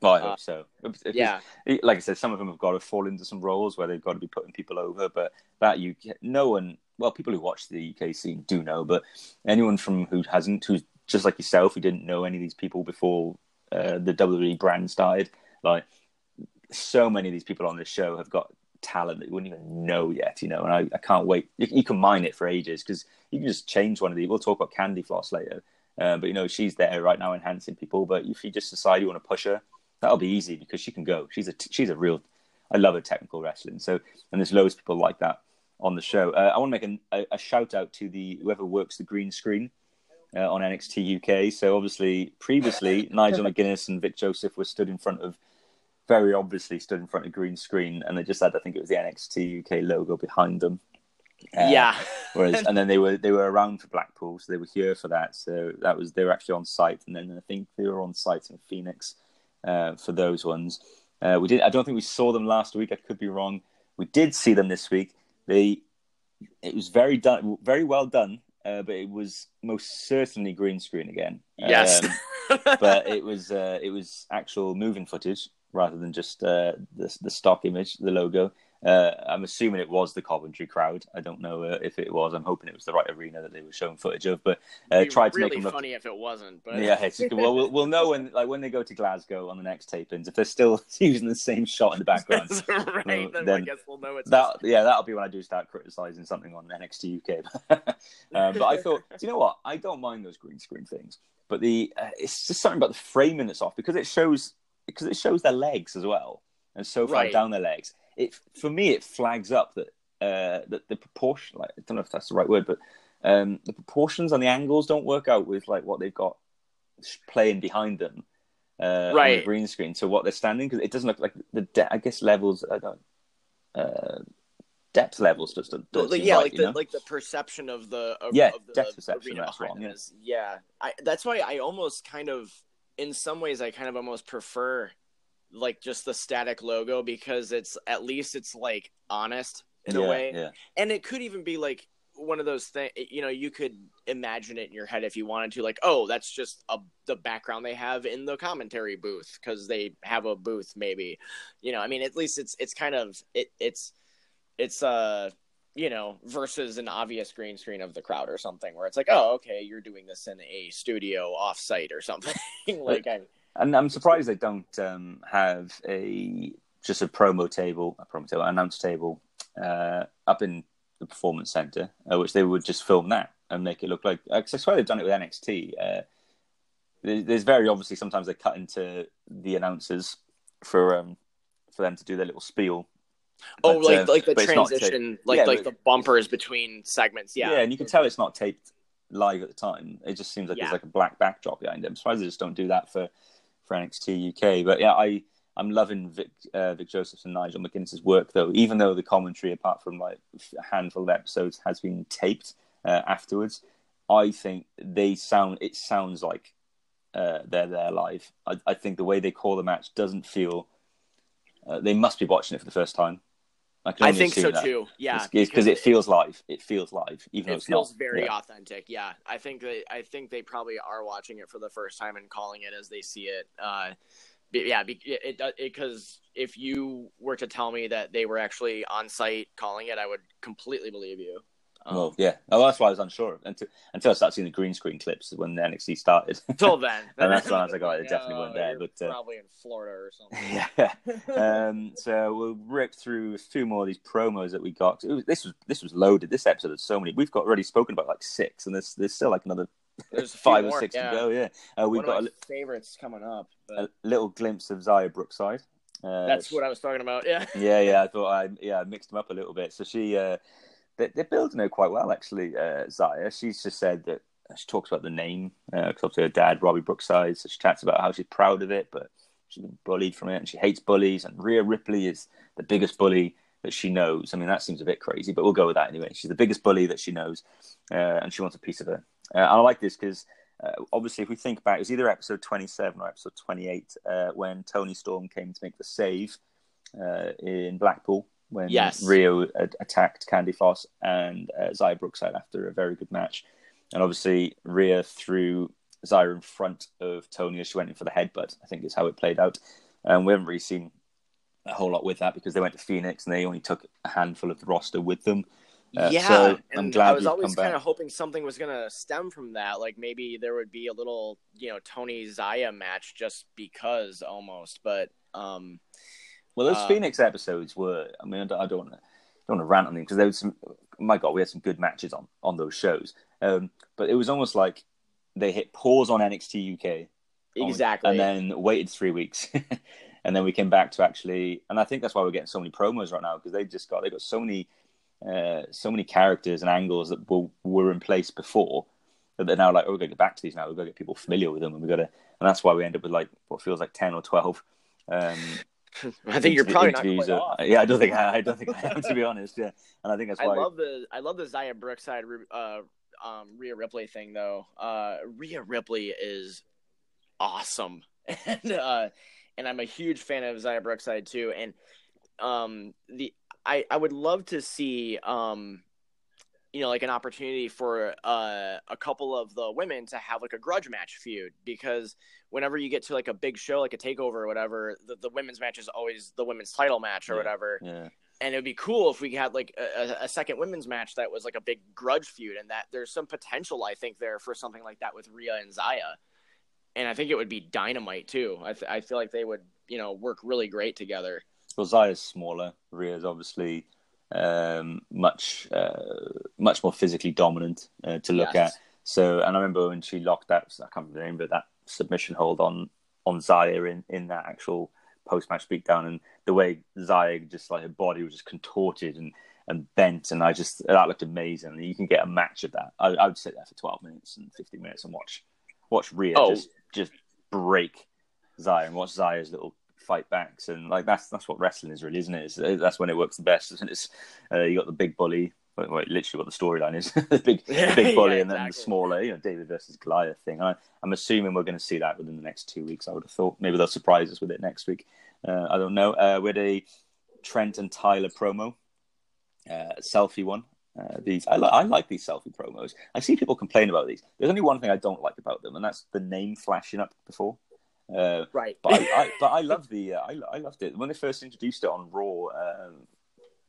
Well, I Uh, so. If- if yeah, like I said, some of them have got to fall into some roles where they've got to be putting people over, but that you no one. Well, people who watch the UK scene do know, but anyone from who hasn't, who's just like yourself, who didn't know any of these people before uh, the WWE brand started, like so many of these people on this show have got talent that you wouldn't even know yet, you know. And I, I can't wait. You, you can mine it for ages because you can just change one of these. We'll talk about Candy Floss later, uh, but you know she's there right now enhancing people. But if you just decide you want to push her, that'll be easy because she can go. She's a she's a real. I love her technical wrestling. So and there's loads of people like that on the show. Uh, I want to make an, a, a shout out to the whoever works the green screen. Uh, on NXT UK, so obviously previously Nigel McGuinness and Vic Joseph were stood in front of very obviously stood in front of green screen, and they just had, I think it was the NXT UK logo behind them. Uh, yeah, Whereas, and then they were they were around for Blackpool, so they were here for that. So that was they were actually on site, and then I think they were on site in Phoenix uh, for those ones. Uh, we did. I don't think we saw them last week. I could be wrong. We did see them this week. They it was very done, very well done, uh, but it was most certainly green screen again. yes, Um, but it was uh, it was actual moving footage rather than just uh, the the stock image, the logo. Uh, I'm assuming it was the Coventry crowd. I don't know uh, if it was. I'm hoping it was the right arena that they were showing footage of, but uh, tried to really make them look. funny if it wasn't. But Yeah, well, we'll we'll know when like when they go to Glasgow on the next tapings if they're still using the same shot in the background. Right. No, then, I guess we'll know it's That yeah, that'll be when I do start criticizing something on NXT UK. um, but I thought, do you know what? I don't mind those green screen things, but the uh, it's just something about the framing that's off because it shows because it shows their legs as well and so far Right. down their legs. It for me it flags up that uh, that the proportion like I don't know if that's the right word, but um, the proportions and the angles don't work out with like what they've got playing behind them. Uh, on the green screen to what they're standing because it doesn't look like the de- I guess levels I don't uh, depth levels just don't, don't yeah, right, like the know? like the perception of the of, Yeah, of the depth perception, that's wrong, yeah. yeah. I, that's why I almost kind of, in some ways, I kind of almost prefer like just the static logo because it's at least it's like honest in yeah, a way, Yeah, and it could even be like one of those things. You know, you could imagine it in your head if you wanted to. Like, oh, that's just a, the background they have in the commentary booth because they have a booth. Maybe, you know. I mean, at least it's it's kind of it it's it's uh you know versus an obvious green screen of the crowd or something where it's like, oh, okay, you're doing this in a studio offsite or something. like, I and I'm surprised they don't um, have a just a promo table, a promo table, an announce table uh, up in the performance center, uh, which they would just film that and make it look like. Because I swear they've done it with NXT. Uh, there's very obviously sometimes they cut into the announcers for um, for them to do their little spiel. Oh, but, like uh, like the transition, like yeah, like the bumpers between segments. Yeah, yeah, and you can tell it's not taped live at the time. It just seems like yeah. there's like a black backdrop behind them. I'm surprised they just don't do that for for NXT UK. But yeah, I I'm loving Vic, uh, Vic Josephs and Nigel McGuinness's work, though. Even though the commentary, apart from like a handful of episodes, has been taped uh, afterwards, I think they sound. It sounds like uh, they're there live. I, I, think the way they call the match doesn't feel. Uh, they must be watching it for the first time. I, I think so that. too. Yeah, because it feels live. It feels live, even it though it feels not. very yeah. authentic. Yeah, I think they. I think they probably are watching it for the first time and calling it as they see it. Uh, yeah, it because if you were to tell me that they were actually on site calling it, I would completely believe you. Um, well, yeah, oh, that's why I was unsure until until I started seeing the green screen clips when the NXT started. Until then, and that's when I was like, oh, they definitely weren't there. But uh, probably in Florida or something. Yeah. um, so we'll rip through a few more of these promos that we got. Was, this was this was loaded. This episode had so many. We've got already spoken about like six, and there's there's still like another there's five or six yeah. to go. Yeah, uh, we've One got a, favorites coming up. But... A little glimpse of Xia Brookside. Uh, That's what I was talking about. Yeah. yeah, yeah. I thought I yeah I mixed them up a little bit. So she uh, they, are building her quite well actually. Uh, Xia. She's just said that she talks about the name because uh, obviously her dad Robbie Brookside. So she chats about how she's proud of it, but she's been bullied from it and she hates bullies. And Rhea Ripley is the biggest bully that she knows. I mean, that seems a bit crazy, but we'll go with that anyway. She's the biggest bully that she knows, uh, and she wants a piece of her. Uh, I like this because uh, obviously, if we think back, it was either episode 27 or episode 28 uh, when Toni Storm came to make the save uh, in Blackpool when yes. Rhea attacked Candy Floss and uh, Xia Brookside after a very good match. And obviously, Rhea threw Xia in front of Toni as she went in for the headbutt, I think is how it played out. And we haven't really seen a whole lot with that because they went to Phoenix and they only took a handful of the roster with them. Uh, yeah, so I'm glad I was always kind of hoping something was going to stem from that. Like maybe there would be a little, you know, Toni Xia match just because almost. But um, well, those uh, Phoenix episodes were. I mean, I don't, I don't want to don't want to rant on them because there was some. My God, we had some good matches on on those shows. Um, but it was almost like they hit pause on NXT UK, exactly, and then waited three weeks. and then we came back to actually, and I think that's why we're getting so many promos right now because they just got they got so many uh, so many characters and angles that were, were in place before that they're now like, oh, we're going to get back to these now. We've got to get people familiar with them, and we got to, and that's why we end up with like what feels like ten or twelve. Um, I think you're probably not quite off. Yeah, I don't think I, I don't think I am to be honest. Yeah, and I think that's why I love the I love the Xia Brookside uh, um, Rhea Ripley thing though. Uh, Rhea Ripley is awesome, and uh, and I'm a huge fan of Xia Brookside too. And um, the I I would love to see um you know like an opportunity for uh, a couple of the women to have like a grudge match feud because whenever you get to like a big show like a takeover or whatever the, the women's match is always the women's title match or yeah, whatever yeah. and it would be cool if we had like a, a, second women's match that was like a big grudge feud and that there's some potential i think there for something like that with Rhea and Xia and i think it would be dynamite too i, th- I feel like they would you know work really great together well, Xia's smaller. Rhea's obviously um, much uh, much more physically dominant uh, to look yes. at. So, and I remember when she locked that, I can't remember the name, but that submission hold on on Xia in, in that actual post match beatdown, and the way Xia just like her body was just contorted and and bent, and I just that looked amazing. And you can get a match of that. I, I would sit there for twelve minutes and fifteen minutes and watch watch Rhea oh. just just break Xia and watch Xia's little fight backs, and like that's that's what wrestling is really, isn't it? It's, that's when it works the best, isn't it? Uh, you got the big bully, well, literally what the storyline is: the big the big bully, yeah, and then the smaller, you know, David versus Goliath thing. I, am assuming we're going to see that within the next two weeks. I would have thought maybe they'll surprise us with it next week. Uh, I don't know. Uh, with a Trent and Tyler promo, uh, selfie one. Uh, these I, li- I like these selfie promos. I see people complain about these. There's only one thing I don't like about them, and that's the name flashing up before. Uh, Right. but I, I but I love the uh, I, I loved it when they first introduced it on Raw. Um,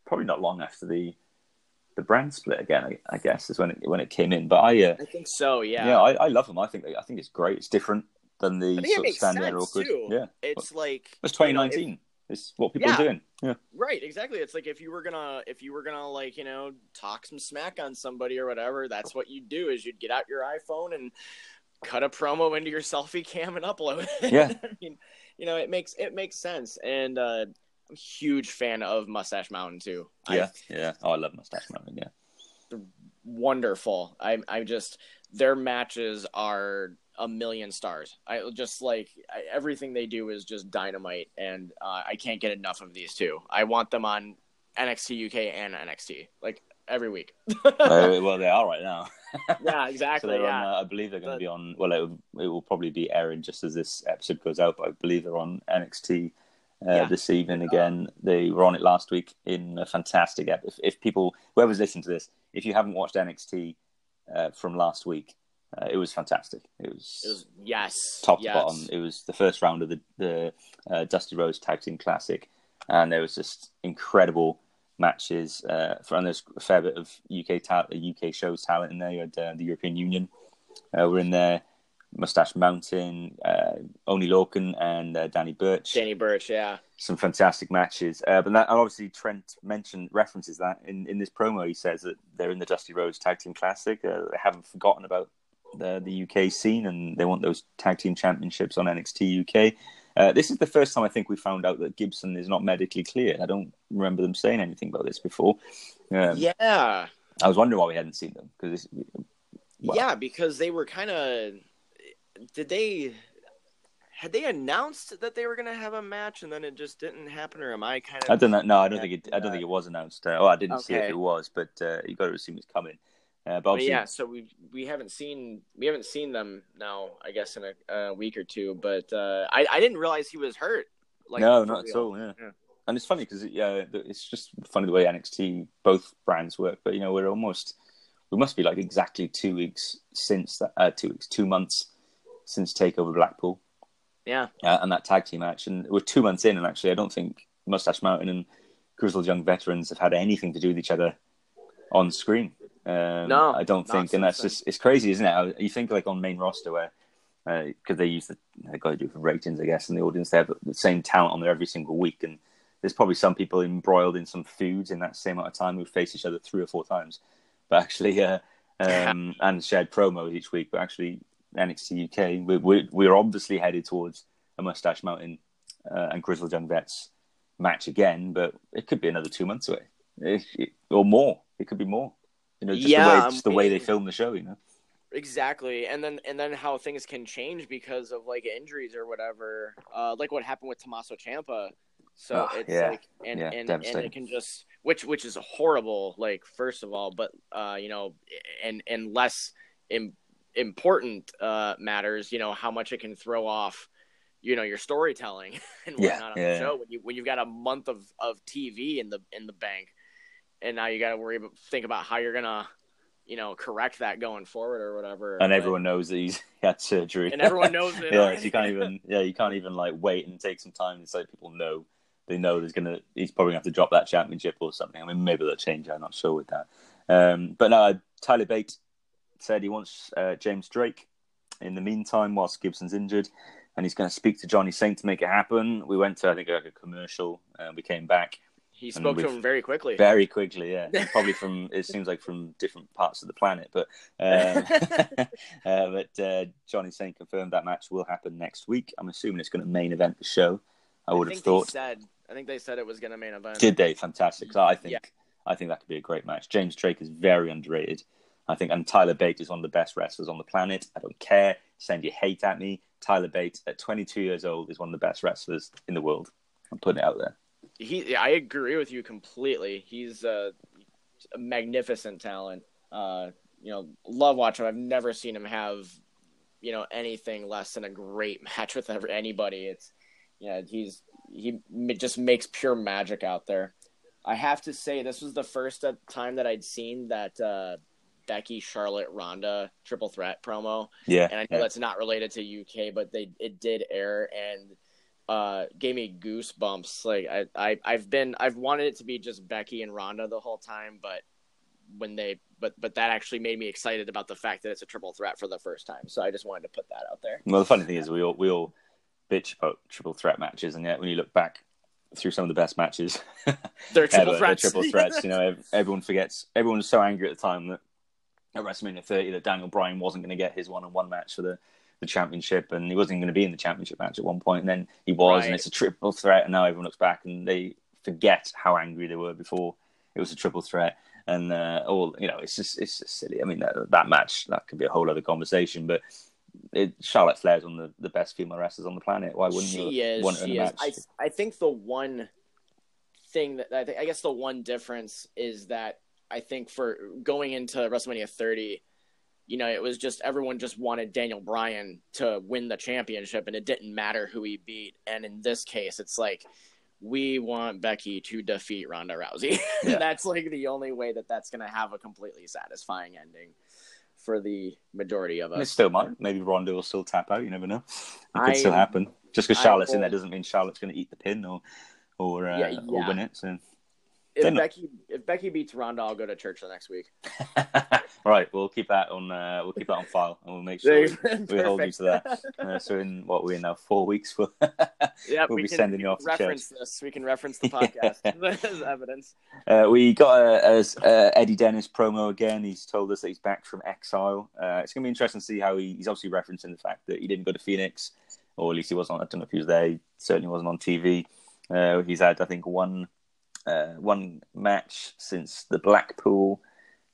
probably not long after the the brand split again. I, I guess is when it when it came in. But I uh, I think so. Yeah. yeah, I, I love them. I think I think it's great. It's different than the I think it sort of makes standard sense awkward. too. Yeah, It's like it's you know, if- 2019. it's what people Yeah. are doing. Yeah, Right, exactly. It's like if you were gonna if you were gonna like, you know, talk some smack on somebody or whatever, that's what you'd do is you'd get out your iPhone and cut a promo into your selfie cam and upload it. Yeah. I mean, you know, it makes it makes sense. And uh I'm a huge fan of Mustache Mountain too. I- yeah, yeah. Oh, I love Mustache Mountain. Yeah. wonderful. I I just their matches are a million stars. I just like I, everything they do is just dynamite, and uh, I can't get enough of these two. I want them on NXT UK and NXT like every week. uh, well, they are right now. yeah, exactly. they're yeah, on, uh, I believe they're going to be on. Well, it, it will probably be airing just as this episode goes out. But I believe they're on NXT uh, Yeah. this evening again. They were on it last week in a fantastic ep. If, if people, whoever's listening to this, if you haven't watched NXT uh, from last week, uh, it was fantastic. It was, it was yes, top yes. to bottom. It was the first round of the the uh, Dusty Rhodes Tag Team Classic, and there was just incredible matches. Uh, for, and there's a fair bit of UK ta- UK shows talent in there. You had uh, the European Union uh, were in there, Mustache Mountain, uh, Oni Lorcan, and uh, Danny Burch. Danny Burch. Yeah, Some fantastic matches. Uh, but that, and obviously Trent mentioned references that in, in this promo. He says that they're in the Dusty Rhodes Tag Team Classic. Uh, they haven't forgotten about the, the UK scene, and they want those tag team championships on NXT UK. Uh, this is the first time I think we found out that Gibson is not medically cleared. I don't remember them saying anything about this before. Um, yeah, I was wondering why we hadn't seen them because Well- yeah, because they were kind of. Did they? Had they announced that they were going to have a match and then it just didn't happen, or am I kind of? I don't know. No, I don't think it. I don't think it was announced. Uh, oh, I didn't see if it was, but uh, you got to assume it's coming. Uh, but But yeah, so we we haven't seen we haven't seen them now. I guess in a, a week or two. But uh, I I didn't realize he was hurt. Like no, not at all. Yeah. Yeah. and it's funny because yeah, it's just funny the way NXT both brands work. But you know, we're almost we must be like exactly two weeks since that uh, two weeks, two months since Takeover Blackpool Yeah, uh, and that tag team match, and we're two months in, and actually, I don't think Mustache Mountain and Grizzled Young Veterans have had anything to do with each other on screen. Um, No, I don't think, and that's just it's crazy, isn't it? You think like on main roster where because they use the they got to do for ratings, I guess, and the audience they have the same talent on there every single week, and there's probably some people embroiled in some feuds in that same amount of time who face each other three or four times, but actually, uh, um, and shared promos each week, but actually NXT UK, we're we're, we're obviously headed towards a Mustache Mountain uh, and Grizzled Young Vets match again, but it could be another two months away, It- it- or more. It could be more. You know, just Yeah, the way just the way they film the show. You know. exactly. And then and then how things can change because of like injuries or whatever. Uh, like what happened with Tommaso Ciampa. So Oh, it's yeah. like and Yeah, and, and it can just which which is horrible. Like first of all, but uh, you know, and and less Im- important uh matters. You know how much it can throw off. You know your storytelling and Yeah, whatnot on yeah. the show when you when you've got a month of, of TV in the in the bank, and now you got to worry about think about how you're gonna, you know, correct that going forward or whatever. And But- everyone knows that he's had surgery. and everyone knows it. yeah, so you can't even yeah you can't even like wait and take some time and so people know they know there's gonna he's probably gonna have to drop that championship or something. I mean maybe they'll change. I'm not sure with that. Um, but no, Tyler Bate said he wants uh, James Drake in the meantime whilst Gibson's injured, and he's going to speak to Johnny Saint to make it happen. We went to I think like a commercial, and we came back he spoke to him very quickly. very quickly. Yeah, probably from it seems like from different parts of the planet, but um, uh, but uh, Johnny Saint confirmed that match will happen next week. I'm assuming it's going to main event the show. I would have think thought. They said, I think they said it was going to main event. Did they? Fantastic. So I think Yeah. I think that could be a great match. James Drake is very underrated. I think, and Tyler Bate is one of the best wrestlers on the planet. I don't care. Send your hate at me. Tyler Bate, at 22 years old, is one of the best wrestlers in the world. I'm putting it out there. He, I agree with you completely. He's uh, a magnificent talent. Uh, you know, love watching. I've never seen him have, you know, anything less than a great match with ever, anybody. It's, yeah, he's he just makes pure magic out there. I have to say, this was the first time that I'd seen that uh, Becky, Charlotte, Ronda triple threat promo. Yeah, and I know yeah. that's not related to UK, but they it did air and uh, gave me goosebumps. Like I, I I've been I've wanted it to be just Becky and Ronda the whole time, but when they but but that actually made me excited about the fact that it's a triple threat for the first time. So I just wanted to put that out there. Well, the funny thing is, we all we all bitch about triple threat matches, and yet when you look back through some of the best matches, they're triple ever, threats. They're triple threats. you know, everyone forgets. Everyone was so angry at the time that at WrestleMania 30 that Daniel Bryan wasn't going to get his one-on-one match for the the championship, and he wasn't going to be in the championship match at one point, and then he was, Right. and it's a triple threat, and now everyone looks back and they forget how angry they were before it was a triple threat, and uh, all you know, it's just it's just silly. I mean, that, that match that could be a whole other conversation, but. It, Charlotte Flair's one of the, the best female wrestlers on the planet. Why wouldn't she you is. want her in She a is. match? I I think the one thing that I think I guess the one difference is that I think for going into WrestleMania 30, you know, it was just everyone just wanted Daniel Bryan to win the championship, and it didn't matter who he beat. And in this case, it's like we want Becky to defeat Ronda Rousey. Yeah. that's like the only way that that's going to have a completely satisfying ending for the majority of And it still might. Maybe Ronda will still tap out. You never know. It could I- still happen. Just because Charlotte's in there doesn't mean Charlotte's going to eat the pin or or uh, Yeah, or win it. So If Becky if Becky beats Ronda, I'll go to church the next week. right, we'll keep that on. Uh, we'll keep that on file, and we'll make sure Perfect. we hold you to that. Uh, so in what we're in now, four weeks, we'll, Yeah, we'll we be can sending you off to reference this. We can reference the podcast as evidence. Uh, we got a, a, a Eddie Dennis promo again. He's told us that he's back from exile. Uh, it's going to be interesting to see how he, he's obviously referencing the fact that he didn't go to Phoenix, or at least he wasn't. I don't know if he was there. He certainly wasn't on TV. Uh, he's had, I think, one uh, one match since the Blackpool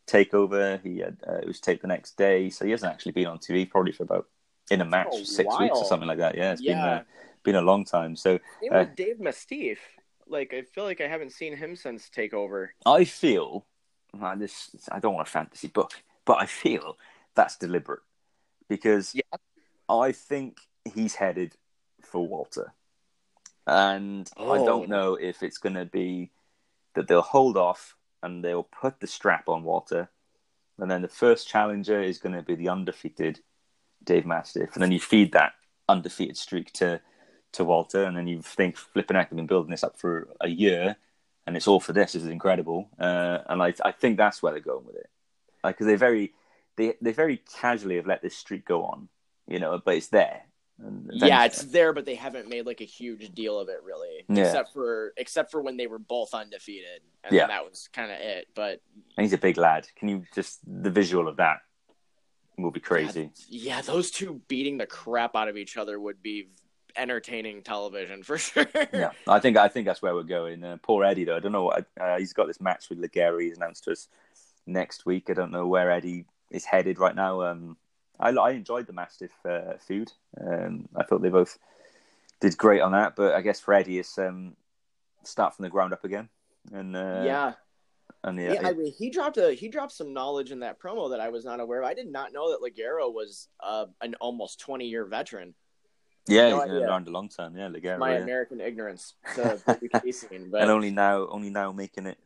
takeover. He had uh, it was taped the next day, so he hasn't actually been on TV probably for about in a match a for six weeks or something like that. Yeah, it's been Yeah. uh, been a long time. So Uh, Dave Mastiff. Like I feel like I haven't seen him since Takeover. I feel uh, this. I don't want a fantasy book, but I feel that's deliberate because Yeah. I think he's headed for Walter, and I Oh. don't know if it's going to be that they'll hold off and they'll put the strap on Walter, and then the first challenger is going to be the undefeated Dave Mastiff, and then you feed that undefeated streak to to Walter, and then you think flipping heck, we've been building this up for a year, and it's all for this. This is incredible, uh, and I I think that's where they're going with it, like because they very they they very casually have let this streak go on, you know, but it's there. Yeah, it's there, but they haven't made like a huge deal of it really, Yeah. except for except for when they were both undefeated, and Yeah. that was kind of it. But and he's a big lad. Can you just the visual of that will be crazy. yeah, those two beating the crap out of each other would be entertaining television for sure. Yeah, I think I think that's where we're going. Uh, poor Eddie though. I don't know what uh, he's got this match with Ligero. He's announced to us next week. I don't know where Eddie is headed right now. Um, I, I enjoyed the Mastiff uh, feud. Um, I thought they both did great on that. But I guess for Eddie, it's um, start from the ground up again. And uh, yeah. and Yeah, yeah, I mean, he dropped a he dropped some knowledge in that promo that I was not aware of. I did not know that Ligero was uh, an almost twenty year veteran. yeah, no he's been around a long time. Yeah, Ligero. My yeah. American ignorance to the scene, but and only now, only now making it.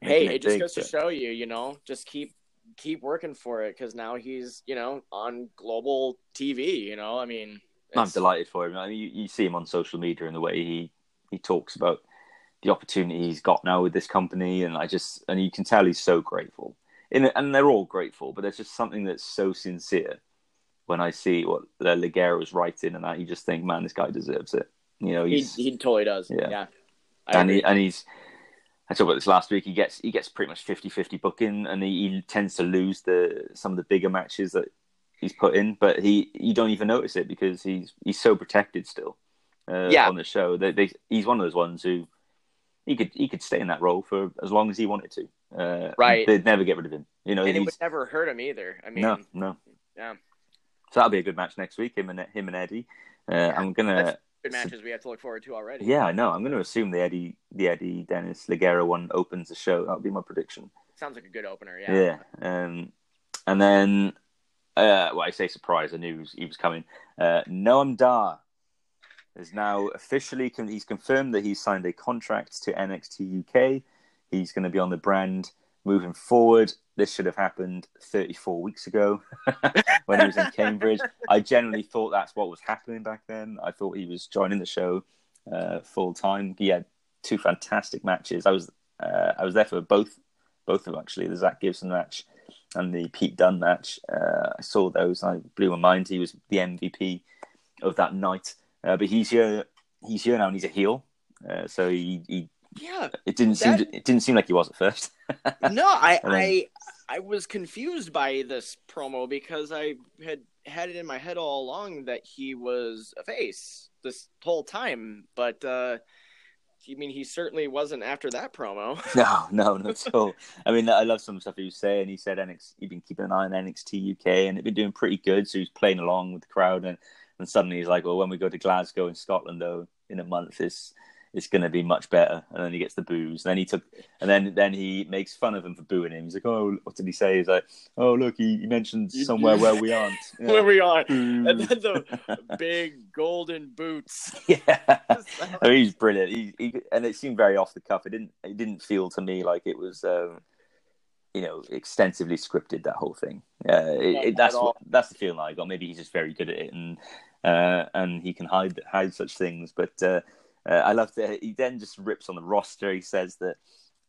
hey, making it just big, goes to show you, you know, just keep keep working for it because now he's you know on global TV. You know, I mean, I'm delighted for him. I mean, you, you see him on social media and the way he, he talks about the opportunity he's got now with this company, and I just and you can tell he's so grateful. In and they're all grateful, but there's just something that's so sincere when I see what the is writing, and that you just think, man, this guy deserves it. You know, He, he totally does. Yeah. Yeah, and he, and he's. I talked about this last week. He gets he gets pretty much 50-50 booking, and he, he tends to lose the some of the bigger matches that he's put in, but he you don't even notice it because he's he's so protected still. Uh, Yeah. on the show, they, they, he's one of those ones who he could he could stay in that role for as long as he wanted to. Uh, Right. they'd never get rid of him. You know, and it would never hurt him either. I mean, no, no. yeah, So that'll be a good match next week. Him and him and Eddie. Uh, I'm gonna. That's- good matches we have to look forward to already. Yeah, I know. I'm going to assume the Eddie, the Eddie Dennis Ligero one opens the show. That'll be my prediction. sounds like a good opener. Yeah, Yeah. Um, and then, uh, well, I say surprise. I knew he was, he was coming. Uh, Noam Dar is now officially he's confirmed that he's signed a contract to NXT UK. He's going to be on the brand moving forward. This should have happened 34 weeks ago when he was in Cambridge. I generally thought that's what was happening back then. I thought he was joining the show uh, full time. He had two fantastic matches. I was uh, I was there for both both of them actually. The Zack Gibson match and the Pete Dunne match. Uh, I saw those. I blew my mind. He was the MVP of that night. Uh, but he's here. He's here now, and he's a heel. Uh, so he, he yeah, it didn't that... seem. It didn't seem like he was at first. no, I, then... I, I was confused by this promo because I had had it in my head all along that he was a face this whole time, but uh, I mean, he certainly wasn't after that promo. no, no, not at all. I mean, I love some stuff he was saying. He said NXT, he'd been keeping an eye on NXT UK, and it'd been doing pretty good. So he's playing along with the crowd, and and suddenly he's like, well, when we go to Glasgow in Scotland, though, in a month, it's it's going to be much better. And then he gets the boos. And then he took, and then then he makes fun of him for booing him. He's like, oh, what did he say? He's like, oh, look, he, he mentioned somewhere where we aren't. Yeah. where we are. And then the big golden boots. Yeah, I mean, he's brilliant. He, he, and it seemed very off the cuff. It didn't it didn't feel to me like it was. Um, you know, extensively scripted that whole thing. Uh, it, it, that's what, that's the feeling I got. Maybe he's just very good at it, and uh, and he can hide hide such things. But uh, I love that he then just rips on the roster. He says that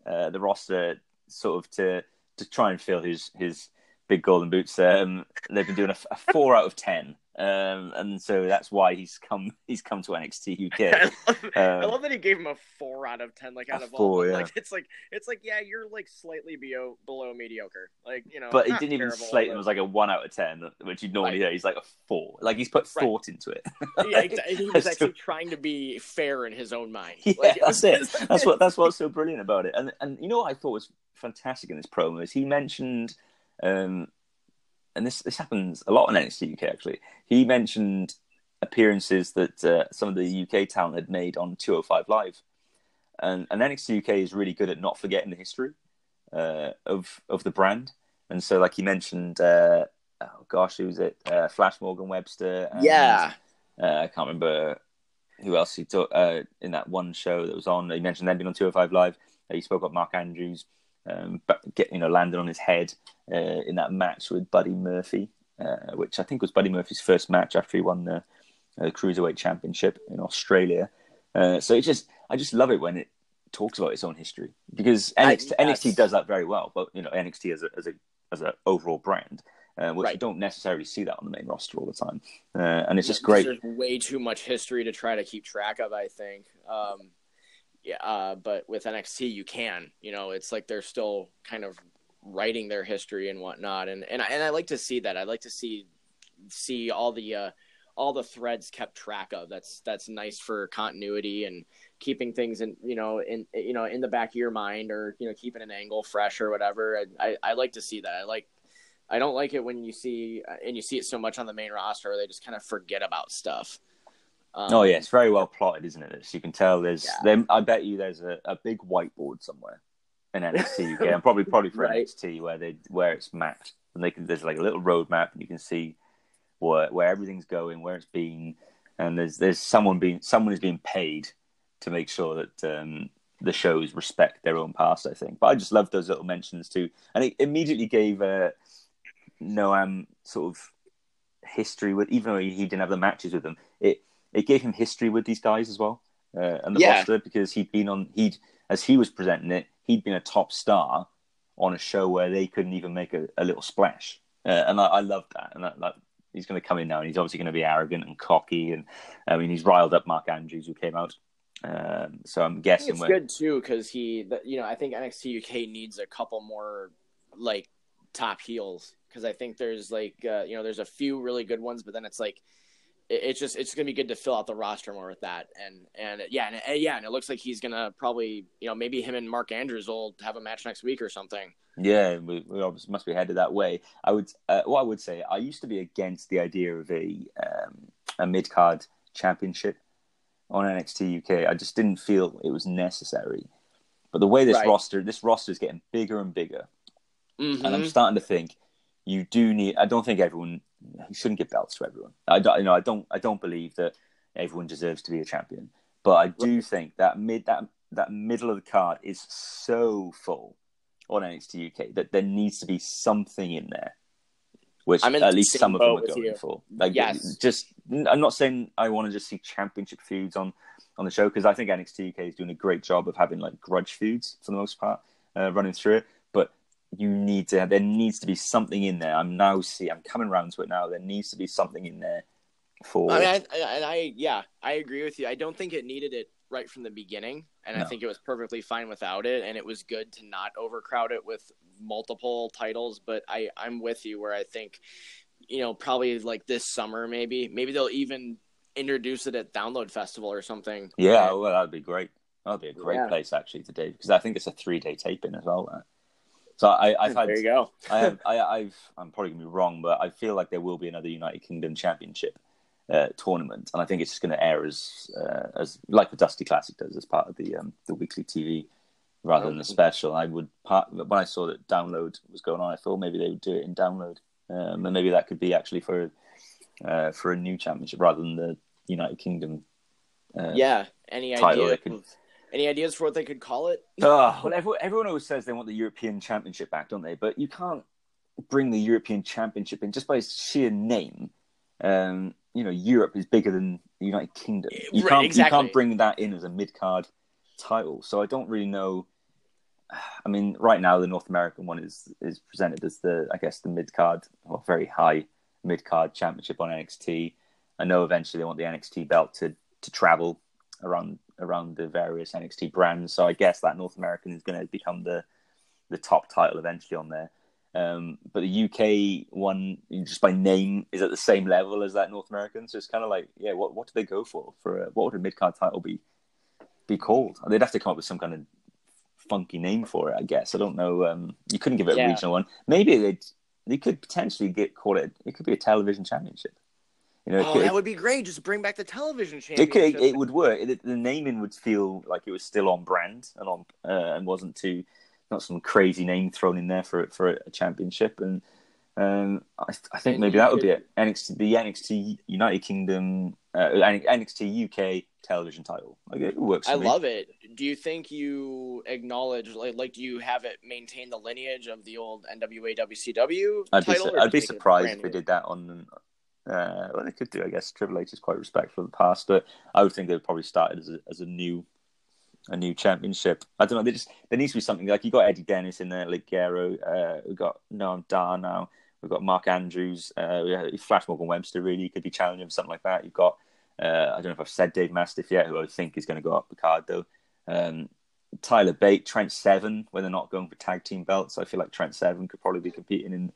uh, the roster sort of to to try and fill his his big golden boots. Um, they've been doing a, a four out of ten um, and so that's why he's come. He's come to NXT UK. I, love, um, I love that he gave him a four out of ten. Like out of four, all, yeah. like it's like it's like yeah, you're like slightly below below mediocre. Like you know, but he didn't even slate him as like a one out of ten, which you'd normally right. hear. He's like a four. Like he's put right. thought into it. yeah, he was actually trying to be fair in his own mind. Yeah, like, it that's it. that's what that's what's so brilliant about it. And and you know what I thought was fantastic in this promo is he mentioned. Um, and this this happens a lot in NXT UK actually. He mentioned appearances that uh, some of the UK talent had made on 205 Live, and, and NXT UK is really good at not forgetting the history uh, of of the brand. And so, like he mentioned, uh, oh gosh, who was it? Uh, Flash Morgan Webster. And, yeah, uh, I can't remember who else he took uh, in that one show that was on. He mentioned them being on 205 Live. he spoke up Mark Andrews um, get you know landed on his head uh, in that match with Buddy Murphy, uh, which I think was Buddy Murphy's first match after he won the uh, cruiserweight championship in Australia. Uh, so it just I just love it when it talks about its own history because NXT, NXT does that very well. But you know NXT as a as a as an overall brand. Uh, which right. you don't necessarily see that on the main roster all the time, uh, and it's just great. There's way too much history to try to keep track of. I think. Um, yeah, uh, but with NXT you can. You know, it's like they're still kind of writing their history and whatnot, and and I, and I like to see that. I like to see see all the uh, all the threads kept track of. That's that's nice for continuity and keeping things in you know in you know in the back of your mind or you know keeping an angle fresh or whatever. I I, I like to see that. I like. I don't like it when you see and you see it so much on the main roster they just kind of forget about stuff. Um, oh yeah, it's very well plotted, isn't it? So you can tell there's. Yeah. There, I bet you there's a, a big whiteboard somewhere in NXT UK, and probably probably for right. NXT where they where it's mapped, and they can there's like a little roadmap, and you can see where where everything's going, where it's been, and there's there's someone being someone is being paid to make sure that um, the shows respect their own past. I think, but I just love those little mentions too, and it immediately gave uh, Noam sort of history with, even though he didn't have the matches with them. It it gave him history with these guys as well uh, and the yeah. roster because he'd been on he'd as he was presenting it he'd been a top star on a show where they couldn't even make a, a little splash. Uh, and I, I love that. And that, that he's going to come in now and he's obviously going to be arrogant and cocky and I mean he's riled up Mark Andrews who came out. Um, so I'm guessing it's good too because he you know I think NXT UK needs a couple more like top heels. Because I think there's like uh, you know there's a few really good ones but then it's like it's just it's gonna be good to fill out the roster more with that and and yeah and, yeah and it looks like he's gonna probably you know maybe him and Mark Andrews will have a match next week or something. Yeah, we, we must be headed that way. I would uh, what I would say I used to be against the idea of a um, a mid card championship on NXT UK. I just didn't feel it was necessary. But the way this right. roster this roster is getting bigger and bigger, mm-hmm. and I'm starting to think you do need. I don't think everyone you shouldn't give belts to everyone. I don't, you know, I don't, I don't believe that everyone deserves to be a champion. But I do think that mid that that middle of the card is so full on NXT UK that there needs to be something in there, which I'm at least some of them are going you. for. Like, Yes. just I'm not saying I want to just see championship feuds on on the show because I think NXT UK is doing a great job of having like grudge feuds for the most part, uh, running through it. You need to there needs to be something in there. I'm now see I'm coming around to it now. There needs to be something in there for I mean, I, I, and I, yeah, I agree with you. I don't think it needed it right from the beginning, and I think it was perfectly fine without it. And it was good to not overcrowd it with multiple titles. But I, I'm with you where I think, you know, probably like this summer, maybe, maybe they'll even introduce it at Download Festival or something. Yeah, well, that'd be great. That'd be a great Yeah. place actually to do because I think it's a three day taping as well. That. So I, I've had, there you go. I have, I, I've, I'm probably gonna be wrong, but I feel like there will be another United Kingdom Championship uh, tournament, and I think it's just going to air as, uh, as like the Dusty Classic does as part of the um, the weekly TV rather than the special. I would part when I saw that download was going on, I thought maybe they would do it in download, um, and maybe that could be actually for uh, for a new championship rather than the United Kingdom. Uh, yeah. Any title idea? could- of- Any ideas for what they could call it? Oh, well, everyone, everyone always says they want the European Championship back, don't they? But you can't bring the European Championship in just by sheer name. Um, you know, Europe is bigger than the United Kingdom. You Right, can't, exactly. you can't bring that in as a mid card title. So I don't really know. I mean, right now the North American one is is presented as the, I guess, the mid card, or very high mid card championship on NXT. I know eventually they want the NXT belt to to travel around around the various NXT brands. So I guess that North American is going to become the the top title eventually on there. Um, but the UK one, just by name, is at the same level as that North American. So it's kind of like, yeah, what what do they go for? For a, what would a mid card title be be called? They'd have to come up with some kind of funky name for it, I guess. I don't know. Um, you couldn't give it a regional one. Maybe they'd they could potentially get call it. It could be a television championship. You know, it Oh, could- that would be great. Just bring back the television it championship. could, it would work. It, the naming would feel like it was still on brand and on uh, and wasn't too not some crazy name thrown in there for for a championship. And um, I, I think maybe that would be it. NXT the NXT United Kingdom uh, NXT UK television title. Like it works. For I me. love it. Do you think you acknowledge like like do you have it maintain the lineage of the old NWA WCW I'd be title? su- I'd be you think it's surprised if they new? did that on. Uh, well, they could do. I guess Triple H is quite respectful of the past, but I would think they would probably start it as a, as a new a new championship. I don't know. They just there needs to be something like you got Eddie Dennis in there, like Guerrero. Uh, we got Noam Dar now. We've got Mark Andrews. Uh, Flash Morgan Webster. Really, could be challenging something like that. You've got. Uh, I don't know if I've said Dave Mastiff yet, who I think is going to go up the card though. Um, Tyler Bate, Trent Seven, when they're not going for tag team belts, I feel like Trent Seven could probably be competing in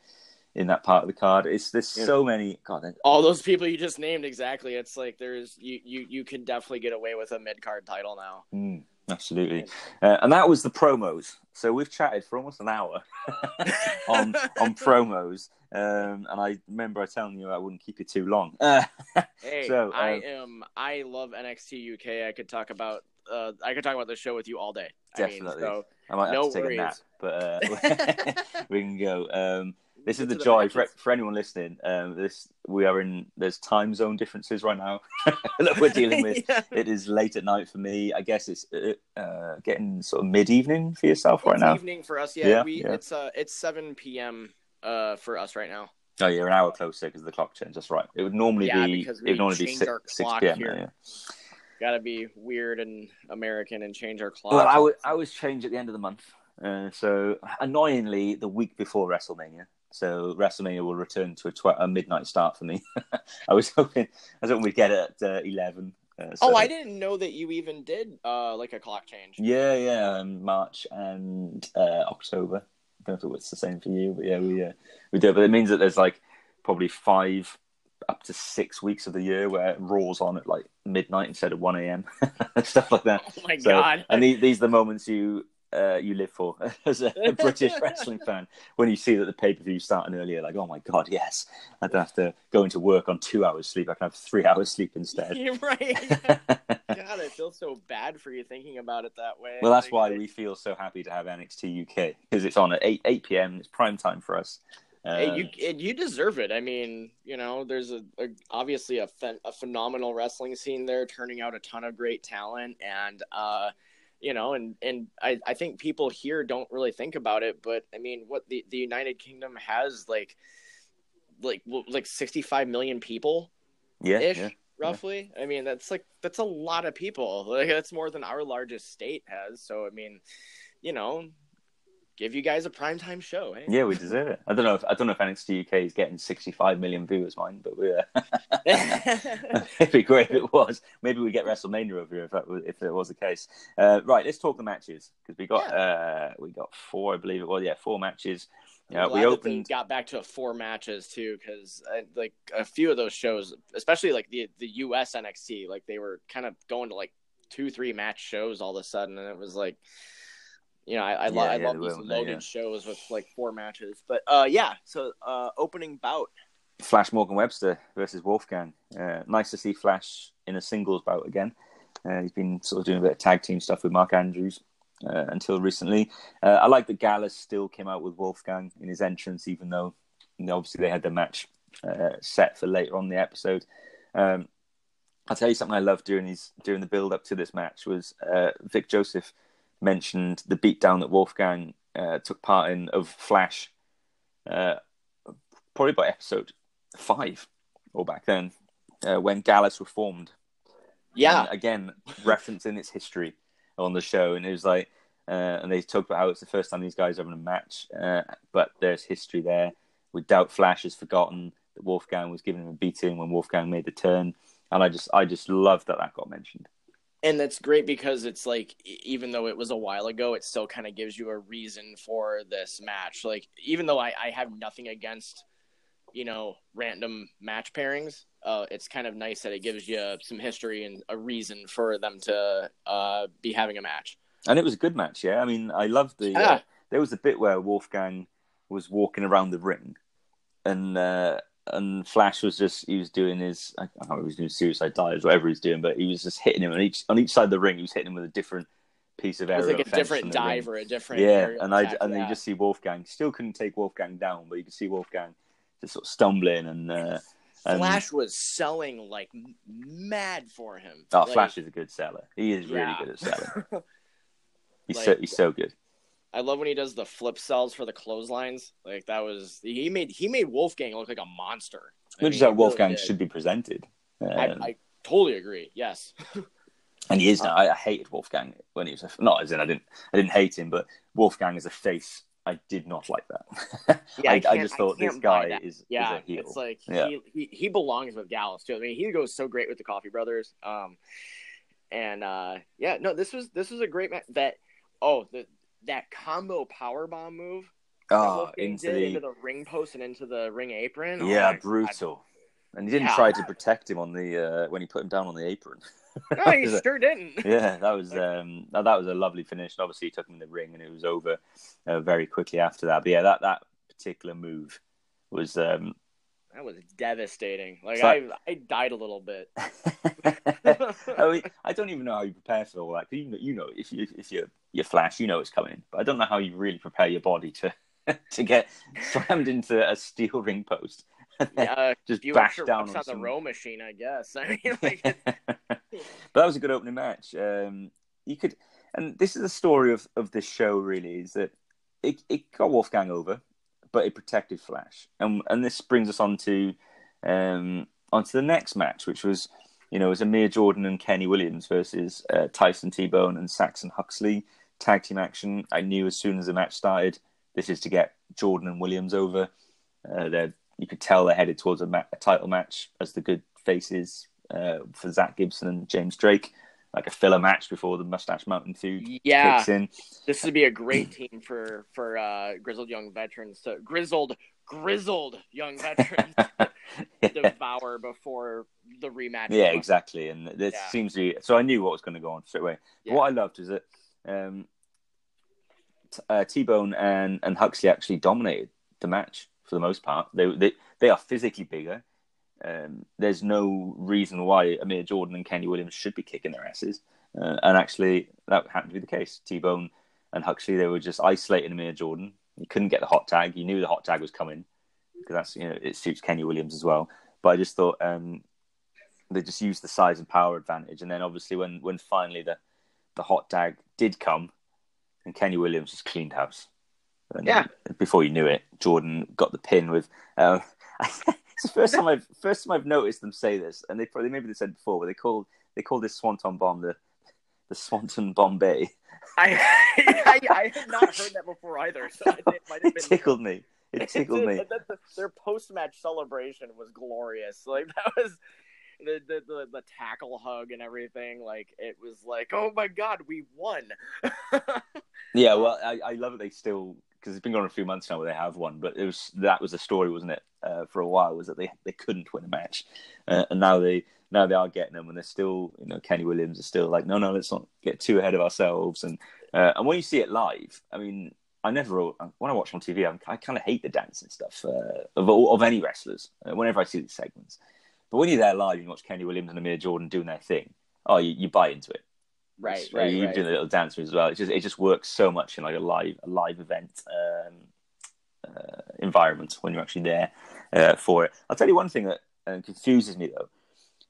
in that part of the card. It's there's Yeah. so many. God, All those people you just named exactly. It's like there's you you you can definitely get away with a mid card title now. mm, absolutely. Uh, and that was the promos. So we've chatted for almost an hour on on promos. Um, and I remember I telling you I wouldn't keep you too long. Uh, Hey, So, I um, am. I love NXT UK. I could talk about. Uh, I could talk about the show with you all day. I mean, Definitely. so I might have No to take worries. a nap, but uh, we can go. Um, this is the joy for, for anyone listening. Um, this we are in. There's time zone differences right now that we're dealing with. Yeah. It is late at night for me. I guess it's uh, uh, getting sort of mid evening for yourself right It's now. evening for us. Yeah, Yeah, we yeah. it's uh it's seven p.m. uh for us right now. Oh, you're an hour closer because the clock changed. That's right. It would normally Yeah, be. because It would we normally be six, our 6 clock p.m. here. Got to be weird and American and change our clock. Well, I would I always change at the end of the month. Uh, so annoyingly, the week before WrestleMania. So WrestleMania will return to a, tw- a midnight start for me. I was hoping I was hoping we'd get it at uh, eleven. Uh, so- Oh, I didn't know that you even did uh like a clock change. Yeah, yeah, um, March and uh, October. I don't know if it's the same for you, but yeah, we uh, we do. But it means that there's like probably five up to six weeks of the year where Raw's on at like midnight instead of one a.m. and stuff like that. Oh my So, god. and these, these are the moments you uh, you live for as a, a British wrestling fan when you see that the pay per view starting earlier. Like, oh my god, yes! I don't have to go into work on two hours sleep. I can have three hours sleep instead. You're right. God, I feel so bad for you thinking about it that way. well, that's Like, why we feel so happy to have NXT UK because it's on at eight eight p.m. It's prime time for us. Hey, you you deserve it. I mean, you know, there's a, a obviously a, phen- a phenomenal wrestling scene there, turning out a ton of great talent, and uh, you know, and and I, I think people here don't really think about it, but I mean, what the the United Kingdom has like like like 65 million people, yeah, ish, yeah. roughly. I mean, that's like that's a lot of people. Like that's more than our largest state has. So I mean, you know, give you guys a primetime show. Eh? Yeah, we deserve it. I don't know if I don't know if NXT UK is getting 65 million viewers, mind, but we. Uh, it'd be great if it was. Maybe we get WrestleMania over here if that was, if it was the case. Uh, right, let's talk the matches because we got Yeah. uh, we got four, I believe it was. Yeah, four matches. Yeah, we opened. got back to four matches too, because like a few of those shows, especially like the the US NXT, like they were kind of going to like two, three match shows all of a sudden, and it was like, you know, I I, lo- Yeah, I yeah, love these loaded yeah. shows with like four matches, but uh, yeah. So uh, opening bout, Flash Morgan Webster versus Wolfgang. Uh, nice to see Flash in a singles bout again. Uh, he's been sort of doing a bit of tag team stuff with Mark Andrews uh, until recently. Uh, I like that Gallus still came out with Wolfgang in his entrance, even though you know, obviously they had the match uh, set for later on in the episode. Um, I'll tell you something I loved during his during the build up to this match was uh, Vic Joseph mentioned the beatdown that Wolfgang uh, took part in of Flash, uh, probably by episode five or back then uh, when Gallus were formed. yeah, And again, referencing its history on the show, and it was like, uh, and they talked about how it's the first time these guys are having a match, uh, but there's history there. We doubt Flash has forgotten that Wolfgang was giving him a beating when Wolfgang made the turn, and I just, I just love that that got mentioned. And that's great because it's like even though it was a while ago it still kind of gives you a reason for this match like even though i, I have nothing against you know random match pairings uh, it's kind of nice that it gives you some history and a reason for them to uh, be having a match And it was a good match, yeah. I mean, I loved the. Uh, Yeah. there was a bit where Wolfgang was walking around the ring, and uh, and Flash was just he was doing his I don't know he was doing suicide dives whatever he's doing, but he was just hitting him on each on each side of the ring. He was hitting him with a different piece of it was like a different dive or a different Yeah, and I attack, and then yeah. you just see Wolfgang still couldn't take Wolfgang down, but you could see Wolfgang just sort of stumbling and. Uh, and flash was selling like mad for him oh, Like, Flash is a good seller. He is really good at selling. He's Like- so he's so good. I love when he does the flip cells for the clotheslines. Like that was he made he made Wolfgang look like a monster. I Which mean, is how he really Wolfgang should be presented. I, Um, I totally agree. Yes. and he is now. I, I hated Wolfgang when he was a, not as in I didn't I didn't hate him, but Wolfgang as a face, I did not like that. Yeah, I, I, just thought this guy is Yeah, is a heel. it's like Yeah. he, he he belongs with Gallus too. I mean, he goes so great with the Coffey Brothers. Um, and uh, yeah, no, this was this was a great match. That oh, the that combo power bomb move. oh, into the, into the ring post and into the ring apron. Oh yeah, God. brutal. And he didn't Yeah. try to protect him on the uh, when he put him down on the apron. No, he sure didn't. yeah, that was um, that, that was a lovely finish. And obviously, he took him in the ring, and it was over uh, very quickly after that. But yeah, that that particular move was um, That was devastating. Like So- I I died a little bit. I mean, I don't even know how you prepare for all that. 'cause You know, you know, if you if you you flash, you know it's coming. But I don't know how you really prepare your body to to get slammed into a steel ring post. Yeah, just few bash down on on the row machine, I guess. I mean, like, but that was a good opening match. Um, you could, and this is the story of, of this show. Really, is that it, it got Wolfgang over, but it protected Flash, and and this brings us on to um, onto the next match, which was you know was Amir Jordan and Kenny Williams versus uh, Tyson T Bone and Saxon Huxley tag team action. I knew as soon as the match started, this is to get Jordan and Williams over. Uh, they're you could tell they're headed towards a, ma- a title match as the good faces uh, for Zack Gibson and James Drake, like a filler match before the Mustache Mountain feud yeah, kicks in. this would be a great team for for uh, grizzled young veterans to grizzled grizzled young veterans to devour before the rematch. yeah, exactly. And this Yeah. seems to be so. I knew what was going to go on straight away. Yeah. What I loved was that um, uh, T Bone and and Huxley actually dominated the match for the most part. They they they are physically bigger. Um, there's no reason why Amir Jordan and Kenny Williams should be kicking their asses. Uh, and actually, that happened to be the case. T Bone and Huxley, they were just isolating Amir Jordan. He couldn't get the hot tag. He knew the hot tag was coming. because that's you know it suits Kenny Williams as well. But I just thought um, they just used the size and power advantage, and then obviously when when finally the the hot tag did come, and Kenny Williams just cleaned house. And Yeah. Before you knew it, Jordan got the pin with. Uh, it's the first time I've first time I've noticed them say this, and they probably maybe they said before, but they called they called this Swanton bomb the the Swanton Bombay. I, I I had not heard that before either, so I it might have It tickled me. It tickled me. The- the- their post match celebration was glorious. Like that was the, the the the tackle hug and everything. Like it was like, oh my god, we won. Yeah, well, I, I love it. They still because it's been going a few months now where they have one, but it was that was the story, wasn't it? Uh, for a while, was that they they couldn't win a match, uh, and now they now they are getting them, and they're still you know Kenny Williams is still like no no let's not get too ahead of ourselves, and uh, and when you see it live, I mean. I never when I watch on TV, I'm, I kind of hate the dancing stuff uh, of of any wrestlers. Uh, whenever I see these segments, but when you're there live, and you watch Kenny Williams and Amir Jordan doing their thing. Oh, you, you buy into it. Right, right, You right. do the little dancer as well. It just it just works so much in like a live a live event um, uh, environment when you're actually there uh, for it. I'll tell you one thing that uh, confuses me though.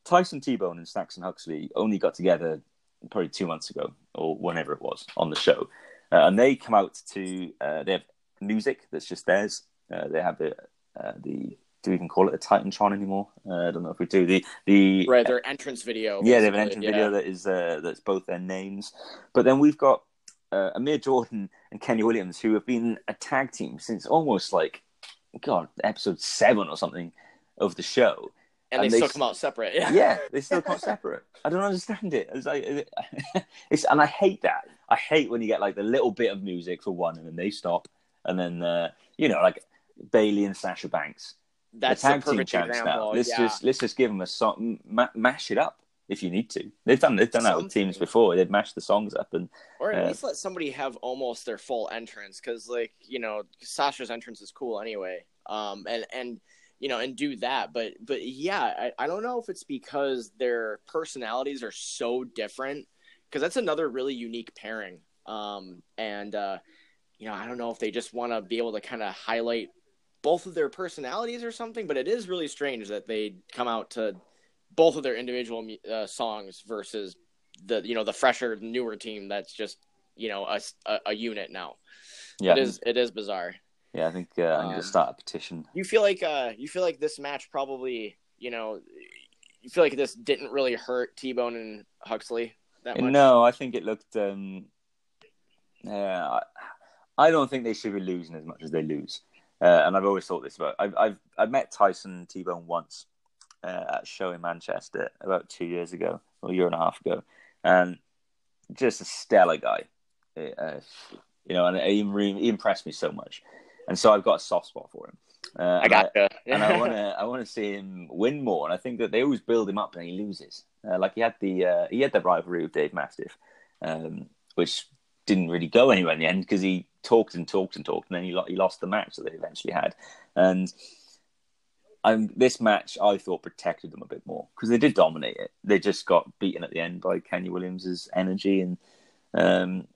Tyson T-Bone and Saxon Huxley only got together probably two months ago or whenever it was on the show, uh, and they come out to uh, they have music that's just theirs. Uh, they have the uh, the do we even call it a Titantron anymore? Uh, I don't know if we do the the Right, their entrance video. yeah, they have an entrance video that is uh, that's both their names. But then we've got uh, Amir Jordan and Kenny Williams, who have been a tag team since almost like God, episode seven or something of the show. and they and they still s- come out separate. Yeah, Yeah, they still come out separate. I don't understand it. It's like it's and I hate that. I hate when you get like the little bit of music for one, and then they stop, and then uh, you know like Bayley and Sasha Banks that's the the perfect example. now. Let's yeah. just let's just give them a song, ma- mash it up if you need to. They've done they've done that with teams before. They've mashed the songs up, and Or at Uh, least let somebody have almost their full entrance, because like you know Sasha's entrance is cool anyway. Um, and and you know and do that, but but yeah, I, I don't know if it's because their personalities are so different, because that's another really unique pairing. Um, and uh, you know I don't know if they just want to be able to kind of highlight both of their personalities or something, but it is really strange that they come out to both of their individual uh, songs versus the you know the fresher newer team that's just you know a, a, a unit now yeah, it is it is bizarre yeah. I think uh, I'm going Um, to start a petition. you feel like uh you feel like this match probably you know you feel like this didn't really hurt t-bone and huxley that much No, I think it looked. Um, yeah, I, I don't think they should be losing as much as they lose. Uh, and I've always thought this about. I've I've I've met Tyson T Bone once uh, at a show in Manchester about two years ago or a year and a half ago, and just a stellar guy. Uh, you know, and he, he impressed me so much, and so I've got a soft spot for him. Uh, i and got and I want to I want to see him win more. And I think that they always build him up and he loses. Uh, like he had the uh, he had the rivalry with Dave Mastiff, um, which didn't really go anywhere in the end because he talked and talked and talked, and then he, he lost the match that they eventually had. And um, this match I thought protected them a bit more because they did dominate it. They just got beaten at the end by Kenny Williams's energy and. Um,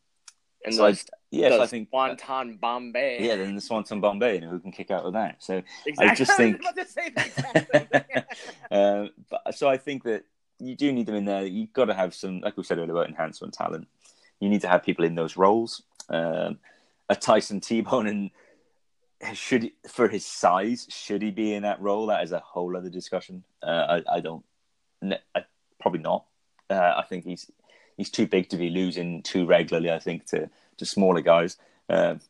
and so I, those, yes, I think Swanton Bombay. yeah. Then the Swanton Bombay, you know, who can kick out of that? So exactly. I just think- was about to say the exact same thing. um, but so I think that you do need them in there. You've got to have some, like we said earlier about enhancement talent. You need to have people in those roles. Um, a Tyson T-Bone, and should for his size, should he be in that role? That is a whole other discussion. Uh, I, I don't, I, probably not. Uh, I think he's he's too big to be losing too regularly. I think to to smaller guys. Um,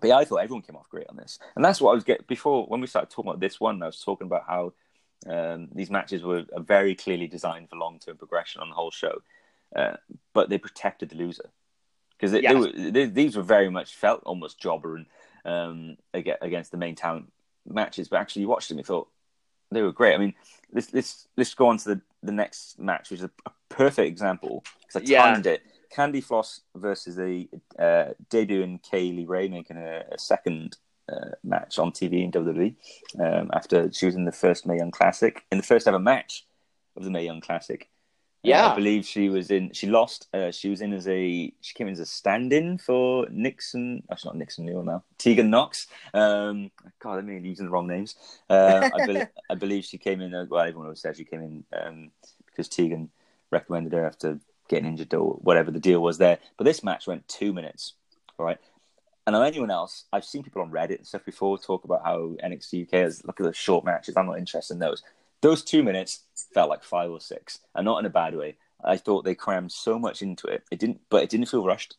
but yeah, I thought everyone came off great on this, and that's what I was getting before when we started talking about this one. I was talking about how um, these matches were very clearly designed for long term progression on the whole show, uh, but they protected the loser because Yes. these were very much felt almost jobber and um, against the main talent matches. But actually, you watched them, you thought they were great. I mean, let's let's let's go on to the, the next match, which is a, a perfect example because I Yeah. timed it. Candy Floss versus the uh, debuting Kay Lee Ray making a, a second uh, match on TV in WWE um, after she was in the first Mae Young Classic, in the first ever match of the Mae Young Classic. Yeah. I believe she was in. She lost. Uh, she was in as a. She came in as a stand-in for Nixon. Actually, not Nixon Newell now. Tegan Nox. Um, God, I mean using the wrong names. Uh, I, be- I believe she came in. Uh, well, everyone always says she came in um, because Tegan recommended her after getting injured or whatever the deal was there. But this match went two minutes. All right. And on anyone else, I've seen people on Reddit and stuff before talk about how NXT UK has look at the short matches. I'm not interested in those. Those two minutes felt like five or six, and not in a bad way. I thought they crammed so much into it. It didn't, but it didn't feel rushed.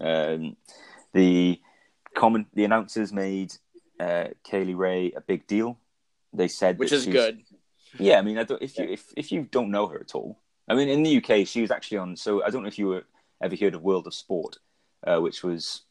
Um, the comment, the announcers made uh, Kay Lee Ray a big deal. They said, which is good. Yeah, I mean, I don't, if you if if you don't know her at all, I mean, in the UK, she was actually on. So I don't know if you were ever heard of World of Sport, uh, which was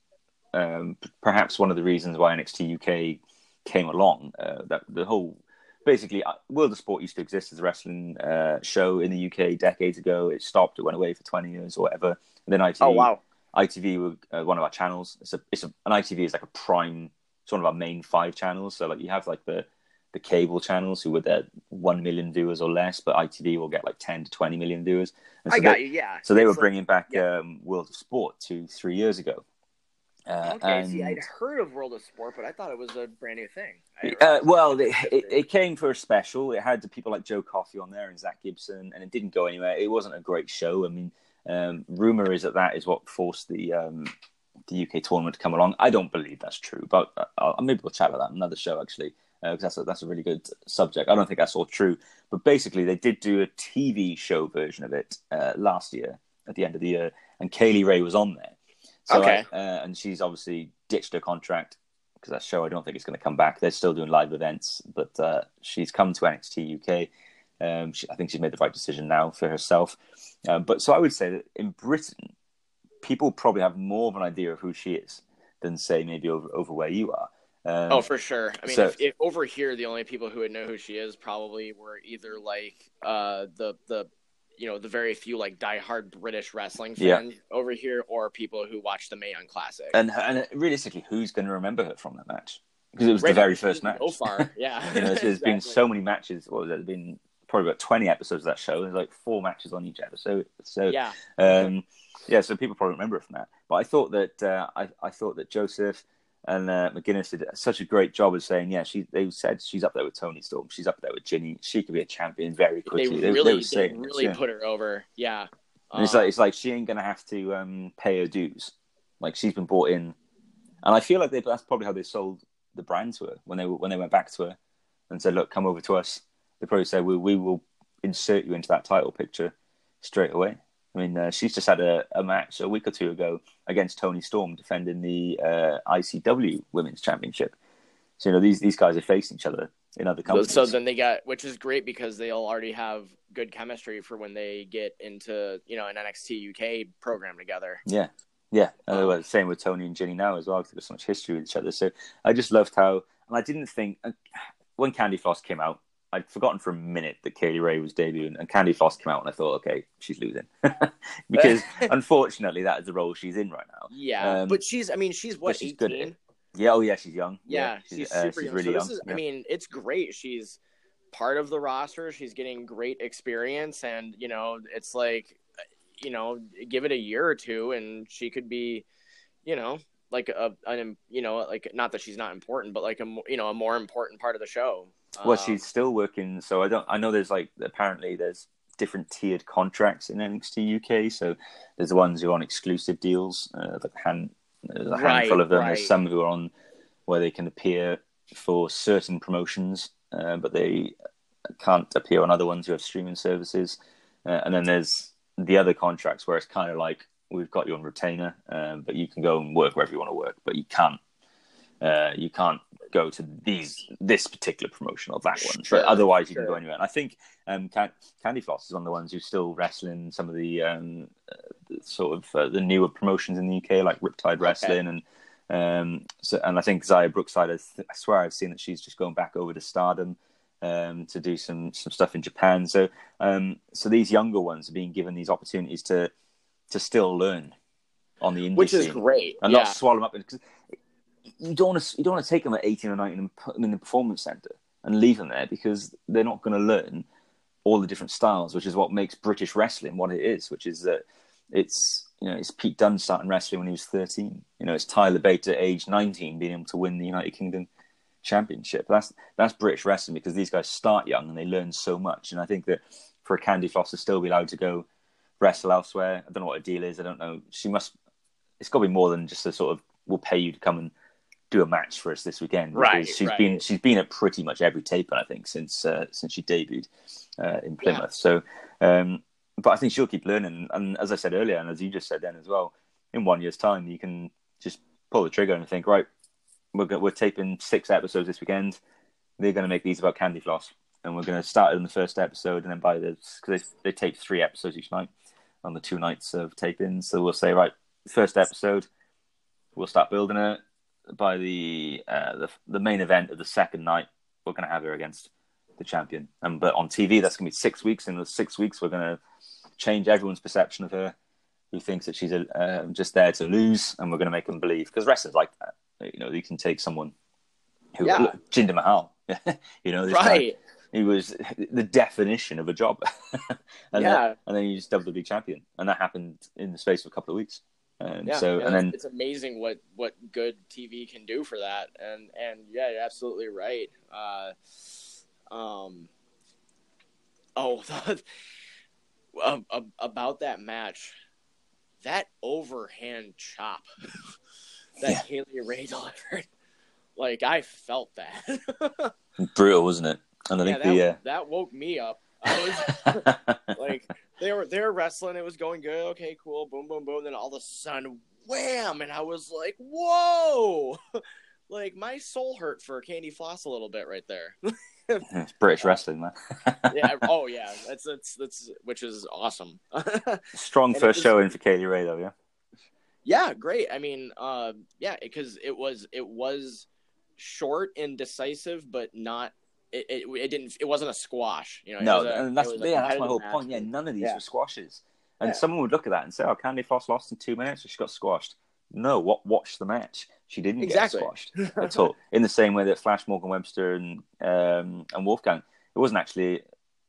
um, p- perhaps one of the reasons why NXT UK came along. Uh, that the whole basically uh, World of Sport used to exist as a wrestling uh, show in the UK decades ago. It stopped. It went away for twenty years or whatever. And then ITV, Oh wow. ITV were uh, one of our channels. It's a, it's a, an ITV is like a prime. It's one of our main five channels. So like you have like the the cable channels who were there one million viewers or less, but ITV will get like ten to twenty million viewers. And I so got they, you. Yeah. So they It's were like- bringing back yeah. um, World of Sport two three years ago. Uh, Okay, and, see, I'd heard of World of Sport, but I thought it was a brand new thing. Uh, well, it, it, it came for a special. It had people like Joe Coffey on there and Zack Gibson, and it didn't go anywhere. It wasn't a great show. I mean, um, rumor is that that is what forced the um, the UK tournament to come along. I don't believe that's true, but uh, I'll, maybe we'll chat about that another show actually, because that's a, that's a really good subject. I don't think that's all true, but basically they did do a TV show version of it uh, last year at the end of the year, and Kay Lee Ray was on there. So Okay. I- uh, and she's obviously ditched her contract because that show I don't think it's going to come back. They're still doing live events, but uh, she's come to NXT UK. Um, she, I think she's made the right decision now for herself. Um, but so I would say that in Britain, people probably have more of an idea of who she is than say maybe over over where you are. Um, Oh, for sure. I mean, so- if, if over here, the only people who would know who she is probably were either like uh, the the you know the very few like diehard British wrestling Yeah. fans over here, or people who watch the Mae Young Classic. and and realistically, who's going to remember her from that match? Because it was Right the very first match. Go far, yeah. you know, there's, there's been so many matches. What was it? There's been probably about 20 episodes of that show. There's like four matches on each episode. So Yeah, Um, yeah, so people probably remember it from that. But I thought that uh, I, I thought that Joseph and uh, McGuinness did such a great job of saying, yeah, she. They said she's up there with Toni Storm. She's up there with Jinny. She could be a champion very they quickly. really, were they this, really yeah. put her over. Yeah, And it's Uh, like it's like she ain't gonna have to um, pay her dues. Like she's been brought in, and I feel like they, that's probably how they sold the brand to her when they when they went back to her and said, "Look, come over to us." They probably said, "We we will insert you into that title picture straight away." I mean, uh, she's just had a, a match a week or two ago against Toni Storm defending the uh, ICW Women's Championship. So you know these these guys are facing each other in other companies. so then they got, which is great because they'll already have good chemistry for when they get into you know an NXT UK program together. Yeah, yeah. And Um, same with Toni and Jinny now as well because there's so much history with each other. So I just loved how, and I didn't think uh, when Candy Floss came out, I'd forgotten for a minute that Kay Lee Ray was debuting, and Candy Floss came out, and I thought, okay, she's losing because unfortunately that is the role she's in right now. Yeah, Um, but she's, I mean, she's what she's good at. Yeah, oh yeah, she's young. Yeah, she's, uh, super she's young. really so young. is, yeah. I mean, it's great. She's part of the roster. She's getting great experience, and you know, it's like, you know, give it a year or two, and she could be, you know, like a, an, you know, like not that she's not important, but like a, you know, a more important part of the show. Well, Um, she's still working. So I don't. I know there's like apparently there's different tiered contracts in NXT UK. So there's the ones who are on exclusive deals, uh, like a hand, there's a Right, handful of them. right. There's some who are on where they can appear for certain promotions, uh, but they can't appear on other ones who have streaming services. Uh, and then there's the other contracts where it's kind of like we've got you on retainer, um, but you can go and work wherever you want to work, but you can't. Uh, you can't go to these this particular promotion or that one, Sure, but otherwise you sure. can go anywhere. And I think um, Can- Candy Floss is one of the ones who's still wrestling some of the, um, uh, the sort of uh, the newer promotions in the UK, like Riptide Wrestling, and um, so and I think Xia Brookside. I, th- I swear I've seen that she's just going back over to Stardom um, to do some some stuff in Japan. So um, so these younger ones are being given these opportunities to to still learn on the indie which is scene great. and yeah. not swallow them up. Because you don't want to you don't want to take them at eighteen or nineteen and put them in the performance center and leave them there because they're not going to learn all the different styles, which is what makes British wrestling what it is, which is that it's you know it's Pete Dunne starting wrestling when he was 13. You know, it's Tyler Bate at age 19 being able to win the United Kingdom Championship. That's that's British wrestling because these guys start young and they learn so much. And I think that for a Candy Floss to still be allowed to go wrestle elsewhere, I don't know what a deal is. I don't know. She must. It's got to be more than just a sort of we'll pay you to come and do a match for us this weekend. Right, She's right. been she's been at pretty much every tape, I think, since uh, since she debuted uh, in Plymouth. Yeah. So, um, but I think she'll keep learning. And as I said earlier, and as you just said then as well, in one year's time, you can just pull the trigger and think, right, we're go- we're taping six episodes this weekend. They're going to make these about Candy Floss, and we're going to start it in the first episode, and then by the because they, they tape three episodes each night on the two nights of taping. So we'll say, right, first episode, we'll start building it. By the uh, the the main event of the second night, we're going to have her against the champion. And but on TV, that's going to be six weeks. In the six weeks, we're going to change everyone's perception of her, who thinks that she's a, um, just there to lose, and we're going to make them believe because wrestlers like that. You know, you can take someone who Yeah. look, Jinder Mahal. you know, this guy, Right. he was the definition of a job. and Yeah. Then, and then he's WWE champion, and that happened in the space of a couple of weeks. And Yeah, so, yeah, and then it's amazing what what good TV can do for that, and and yeah, you're absolutely right. Uh, um, oh, um, about that match, that overhand chop that Kay Lee Ray delivered, like I felt that. brutal, wasn't it? And I yeah, think that, the uh, that woke me up. I was like they were they were wrestling. It was going good. Okay, cool. Boom, boom, boom. Then all of a sudden, wham! And I was like, whoa! like my soul hurt for Candy Floss a little bit right there. it's British wrestling, man. yeah. Oh yeah. That's that's that's which is awesome. Strong And first was- show in for Kay Lee Ray, though. Yeah, yeah, great. I mean, uh, yeah, because it was it was short and decisive, but not. It, it, it didn't. It wasn't a squash. You know. no, a- and that's it was a yeah, that's my whole match. point. Yeah, none of these Yeah. were squashes, and Yeah. someone would look at that and say, "Oh, Candy Floss lost in two minutes, or she got squashed." No, what? Watch the match. She didn't Exactly. get squashed at all. In the same way that Flash Morgan Webster and um, and Wolfgang, it wasn't actually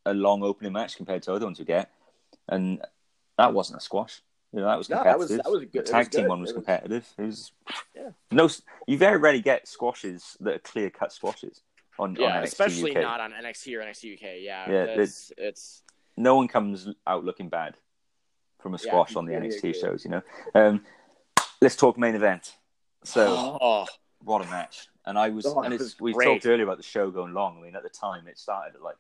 a long opening match compared to other ones we get, and that wasn't a squash. You know, that was No, that was- competitive. that was a good. The It was tag team good. one was It was- competitive. It was Yeah. no. You very rarely get squashes that are clear cut squashes on Yeah, on especially UK. not on NXT or NXT UK. Yeah, Yeah, it's it's no one comes out looking bad from a Yeah, squash on the NXT agree. shows, you know. Um, let's talk main event. So, oh what a match! And I was, Oh, and it's, was we great. talked earlier about the show going long. I mean, at the time, it started at like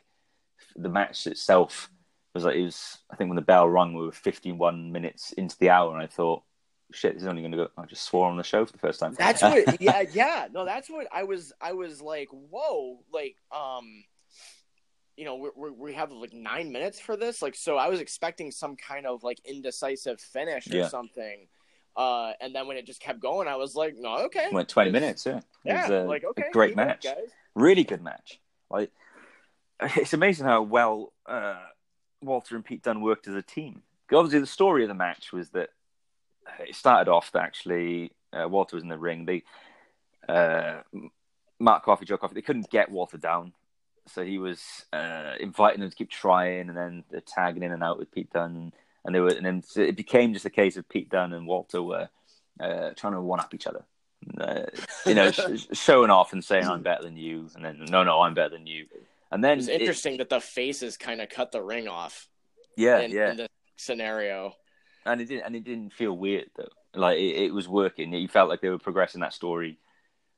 the match itself was like it was. I think when the bell rung, we were 51 minutes into the hour, and I thought, shit, this is only going to go. I just swore on the show for the first time. that's what yeah yeah no that's what I was I was like whoa like um you know we we we have like nine minutes for this like so I was expecting some kind of like indecisive finish or Yeah. something. Uh, and then when it just kept going, I was like, "No, okay." went 20 It's- minutes. Yeah, It Yeah, was a, like okay, great it match. guys. really good match. Like it's amazing how well uh, Walter and Pete Dunne worked as a team. Obviously, the story of the match was that it started off that actually uh, Walter was in the ring. They uh, Mark Coffey, Joe Coffey, they couldn't get Walter down, so he was uh, inviting them to keep trying, and then they're tagging in and out with Pete Dunne, and they were, and then so it became just a case of Pete Dunne and Walter were uh, trying to one up each other. Uh, you know, sh- showing off and saying I'm better than you, and then no, no, I'm better than you, and then It's it- interesting that the faces kind of cut the ring off yeah, in, yeah, in this scenario. And it didn't, and it didn't feel weird though. Like it, it was working. You felt like they were progressing that story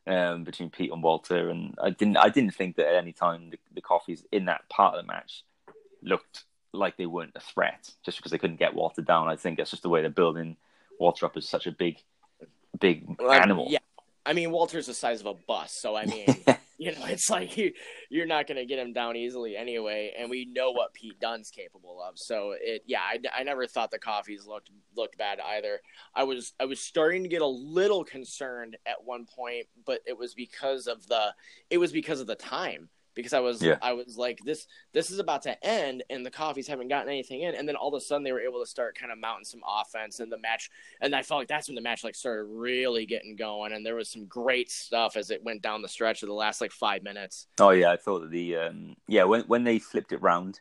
um, between Pete and Walter, and I didn't, I didn't think that at any time the, the Coffeys in that part of the match looked like they weren't a threat just because they couldn't get Walter down. I think that's just the way they're building Walter up as such a big, big Well, animal. Yeah. I mean, Walter's the size of a bus, so I mean, you know, it's like you, you're not going to get him down easily anyway, and we know what Pete Dunne's capable of. So it, yeah, I, I never thought the Coffeys looked looked bad either. I was I was starting to get a little concerned at one point, but it was because of the it was because of the time. Because I was Yeah. I was like this this is about to end and the Coffeys haven't gotten anything in and then all of a sudden they were able to start kind of mounting some offense and the match and I felt like that's when the match like started really getting going, and there was some great stuff as it went down the stretch of the last like five minutes. Oh yeah, I thought that the um, yeah when when they flipped it round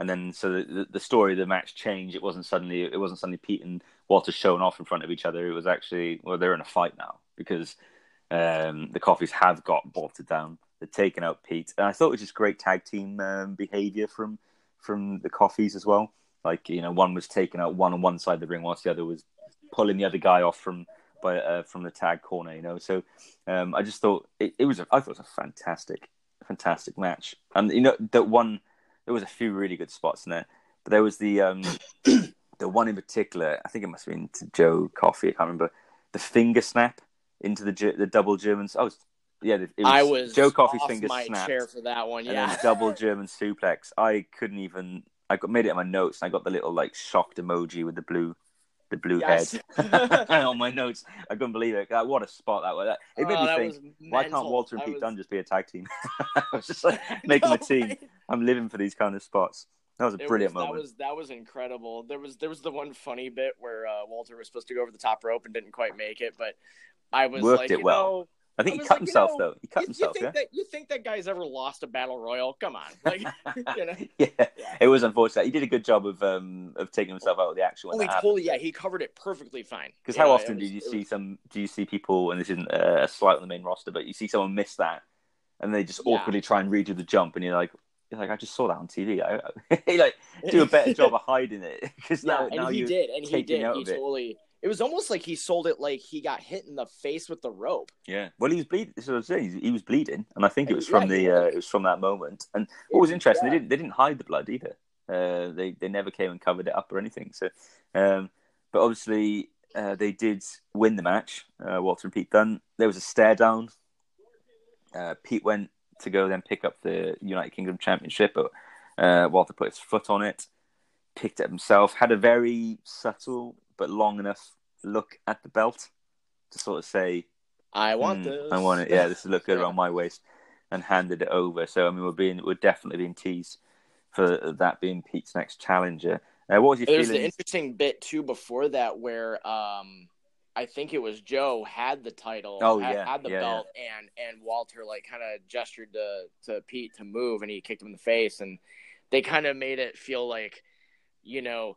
and then so the, the story of the match changed. It wasn't suddenly it wasn't suddenly Pete and Walter showing off in front of each other. It was actually well they're in a fight now because um, the Coffeys have got Walter down. They're taking out Pete, and I thought it was just great tag team um, behavior from from the Coffeys as well. Like you know, one was taking out one on one side of the ring, whilst the other was pulling the other guy off from by uh, from the tag corner. You know, so um, I just thought it, it was a, I thought it was a fantastic, fantastic match. And you know, that one there was a few really good spots in there, but there was the um, the one in particular. I think it must have been to Joe Coffey. I can't remember the finger snap into the the double Germans. Oh, yeah, it was I was Joe Coffey's off finger my snapped, chair for that one. and Yeah, then double German suplex. I couldn't even. I got made it in my notes, and I got the little like shocked emoji with the blue, the blue Yes. head on my notes. I couldn't believe it. Like, what a spot that was. That- It made Oh, me think. Why can't. Walter and Pete was- Dunne just be a tag team? I was just like making No a team. way. I'm living for these kind of spots. That was a It brilliant was, moment. That was that was incredible. There was there was the one funny bit where uh, Walter was supposed to go over the top rope and didn't quite make it, but I was Worked like, it you well. know, I think I he cut like, you himself know, though. He cut you, himself. you think yeah. that you think that guy's ever lost a battle royal? Come on, like you know. yeah, it was unfortunate. He did a good job of um of taking himself out of the action when he that happened. totally yeah, he covered it perfectly fine. Because You how often it do you see was- some? Do you see people, and this isn't uh, a slight on the main roster, but you see someone miss that, and they just awkwardly try and redo the jump, and you're like, you're like, I just saw that on TV. I, I, like do a better job of hiding it because now, and now he you did, and he did. He totally. it. It was almost like he sold it like he got hit in the face with the rope. yeah. Well, he was bleeding. Is what I'm saying. He was bleeding, and I think it was Yeah, from he the uh, it was from that moment. And what was Yeah. interesting, they didn't they didn't hide the blood either. Uh, they they never came and covered it up or anything. So, um, but obviously uh, they did win the match. Uh, Walter and Pete Dunne. There was a stare down. Uh, Pete went to go then pick up the United Kingdom Championship, but uh, Walter put his foot on it, picked it up himself, had a very subtle but long enough look at the belt to sort of say, I want "Hmm, this. I want it. Yeah, this is look good Yeah. around my waist, and handed it over. So I mean, we're being we're definitely being teased for that being Pete's next challenger. Uh, what was your There's the feeling? interesting bit too before that where um I think it was Joe had the title, Oh, had, yeah, had the yeah, belt, and and Walter like kind of gestured to to Pete to move, and he kicked him in the face, and they kind of made it feel like, you know,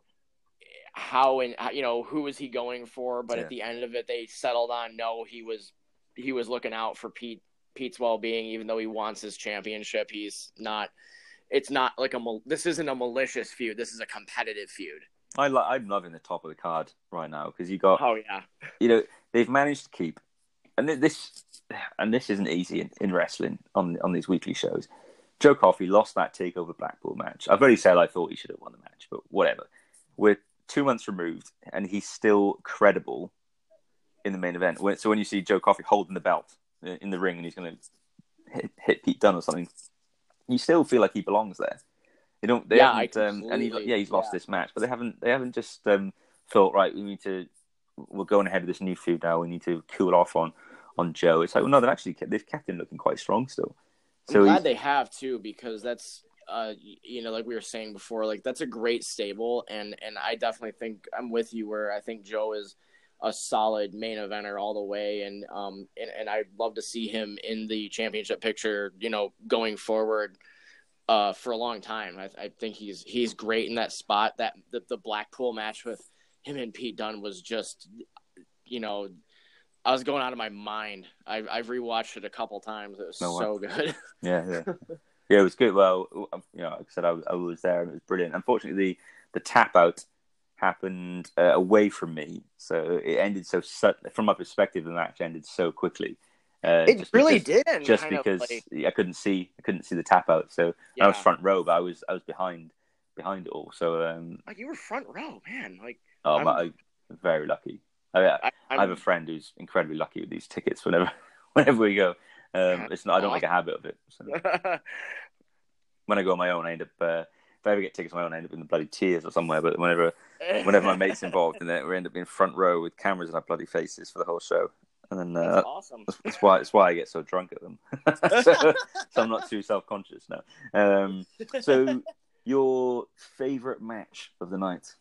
how and you know who was he going for, but Yeah. at the end of it, they settled on no, he was he was looking out for Pete Pete's well being, even though he wants his championship, he's not. It's not like a this isn't a malicious feud. This is a competitive feud. I li- I'm loving the top of the card right now because you got Oh yeah, you know they've managed to keep and this and this isn't easy in, in wrestling on on these weekly shows. Joe Coffey lost that takeover Blackpool match. I've already said I thought he should have won the match, but whatever. We're two months removed, and he's still credible in the main event. So when you see Joe Coffey holding the belt in the ring and he's going to hit, hit Pete Dunne or something, you still feel like he belongs there. They don't. They Yeah, haven't. Um, and he, completely- yeah, he's lost yeah. this match, but they haven't. They haven't just um, thought right. We need to. We're going ahead with this new feud now. We need to cool off on on Joe. It's like well, no, they've actually kept, they've kept him looking quite strong still. I'm So glad they have too because that's uh you know like we were saying before like that's a great stable and and I definitely think I'm with you where I think Joe is a solid main eventer all the way and um and, and I'd love to see him in the championship picture you know going forward uh for a long time I, I think he's he's great in that spot that the, the Blackpool match with him and Pete Dunne was just you know I was going out of my mind. I, I've rewatched it a couple times. It was No way. so good. Yeah, yeah, yeah. It was good. Well, you know, like I said, I, was- I was there and it was brilliant. Unfortunately, the the tap out happened uh, away from me, so it ended so suddenly. From my perspective, the match ended so quickly. Uh, It really because, did. Just because I couldn't see, I couldn't see the tap out. So I was front row, but I was I was behind behind it all. So um, Like you were front row, man. Like oh, I'm- I'm very lucky. I, I, I have a friend who's incredibly lucky with these tickets. Whenever whenever we go, um, it's not, I don't make a habit of it. So. When I go on my own, I end up uh, if I ever get tickets on my own, I end up in the bloody tears or somewhere. But whenever whenever my mate's involved in it, we end up in front row with cameras in our bloody faces for the whole show. And then uh, That's awesome. that's, that's why that's why I get so drunk at them. so, so I'm not too self conscious now. Um, so your favorite match of the night?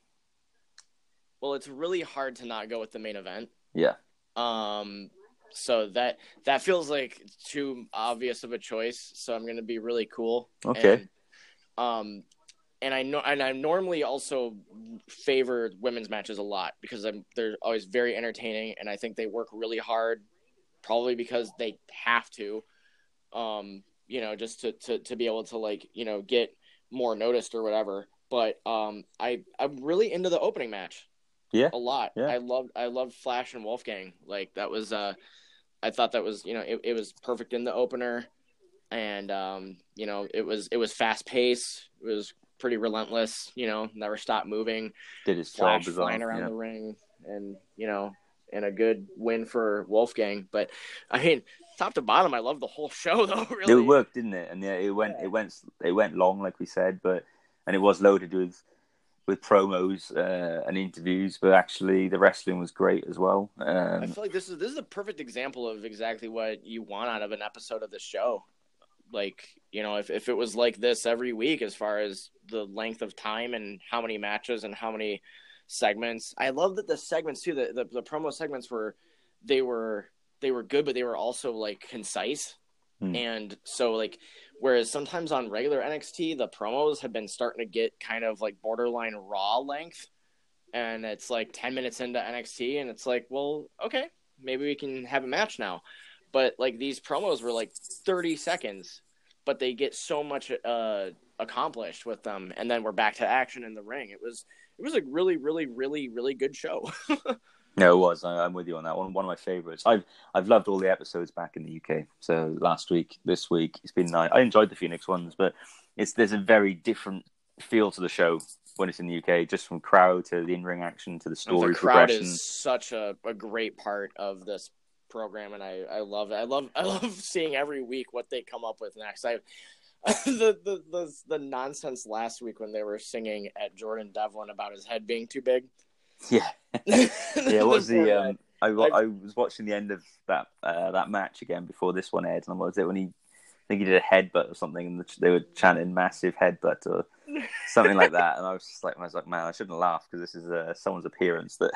well, it's really hard to not go with the main event. Yeah. Um. So that that feels like too obvious of a choice. So I'm gonna be really cool. Okay. And, um, and I know, and I normally also favor women's matches a lot because I'm, they're always very entertaining, and I think they work really hard, probably because they have to, um, you know, just to, to to be able to like you know get more noticed or whatever. But um, I I'm really into the opening match. Yeah, a lot. Yeah. I loved I loved Flash and Wolfgang. Like that was uh, I thought that was you know it, it was perfect in the opener, and um, you know it was it was fast paced. It was pretty relentless. You know, never stopped moving. did his Flash job flying around yeah. the ring, and you know, and a good win for Wolfgang. But I mean, top to bottom, I love the whole show though. Really, It worked, didn't it? And yeah, it went, Yeah. it went, it went long, like we said, but and it was loaded with with promos uh, and interviews. But actually, the wrestling was great as well. I Um, feel like this is this is a perfect example of exactly what you want out of an episode of the show. Like, you know, if, if it was like this every week as far as the length of time and how many matches and how many segments. I love that the segments too, the, the, the promo segments were they were they were good, but they were also like concise. Hmm. And so like whereas sometimes on regular NXT the promos have been starting to get kind of like borderline raw length and it's like 10 minutes into NXT and it's like, well, okay, maybe we can have a match now. But like these promos were like 30 seconds, but they get so much uh accomplished with them and then we're back to action in the ring. It was it was a really really really really good show. no, it was. I, I'm with you on that one. One of my favorites. I've I've loved all the episodes back in the UK. So last week, this week, it's been nice. I enjoyed the Phoenix ones, but it's there's a very different feel to the show when it's in the UK, just from crowd to the in ring action to the story the crowd progression. is such a, a great part of this program and I, I love it. I love I love seeing every week what they come up with next. I the, the the the nonsense last week when they were singing at Jordan Devlin about his head being too big. Yeah. yeah, what was the um I, I- I was watching the end of that uh, that match again before this one aired, and what was it when he I think he did a headbutt or something, and they were chanting massive headbutt or something like that, and I was just like, I was like, man, I shouldn't laugh because this is uh, someone's appearance that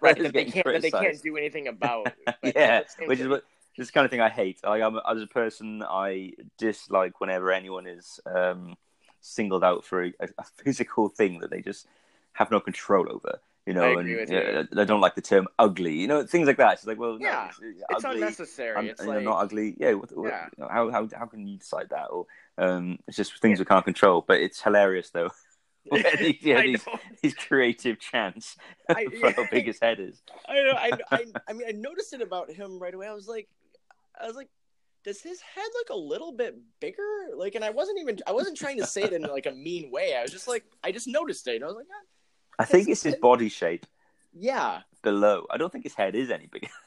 right that they can't that they can't do anything about. Yeah, which is what this is the kind of thing I hate. I am as a person, I dislike whenever anyone is um, singled out for a, a physical thing that they just have no control over. You know, I and you. I don't like the term ugly. You know, things like that. It's like, well, Yeah, it's, it's it's unnecessary. I'm, it's like not ugly. Yeah, what, what, Yeah. you know, how how how can you decide that? Or um, it's just things we can't control. But it's hilarious though. These, yeah, these, these creative chants I- for how big his head is. I know. I, I, I mean, I noticed it about him right away. I was like, I was like, does his head look a little bit bigger? Like, and I wasn't even, I wasn't trying to say it in like a mean way. I was just like, I just noticed it. And I was like, ah, I think it's his body shape yeah, below. I don't think his head is any bigger.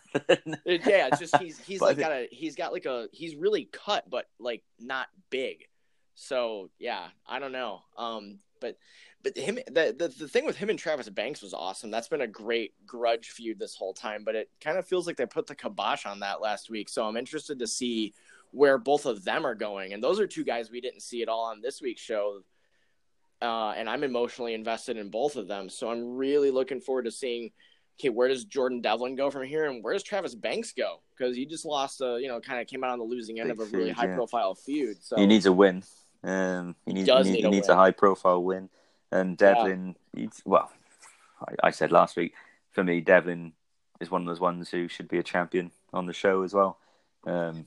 Yeah. It's just he's he's But like think- got a he's got like a he's really cut, but like not big. So yeah, I don't know. Um, but but him the, the the thing with him and Travis Banks was awesome. That's been a great grudge feud this whole time, but it kind of feels like they put the kibosh on that last week. So I'm interested to see where both of them are going. And those are two guys we didn't see at all on this week's show. Uh, and I'm emotionally invested in both of them. So I'm really looking forward to seeing okay, where does Jordan Devlin go from here, and where does Travis Banks go? Because he just lost, a, you know, kind of came out on the losing end Big of a really feud, high yeah. profile feud. So he needs a win. Um, he, needs, he, need he a needs win. a high profile win. And Devlin, he's, well, I, I said last week, for me, Devlin is one of those ones who should be a champion on the show as well. Um,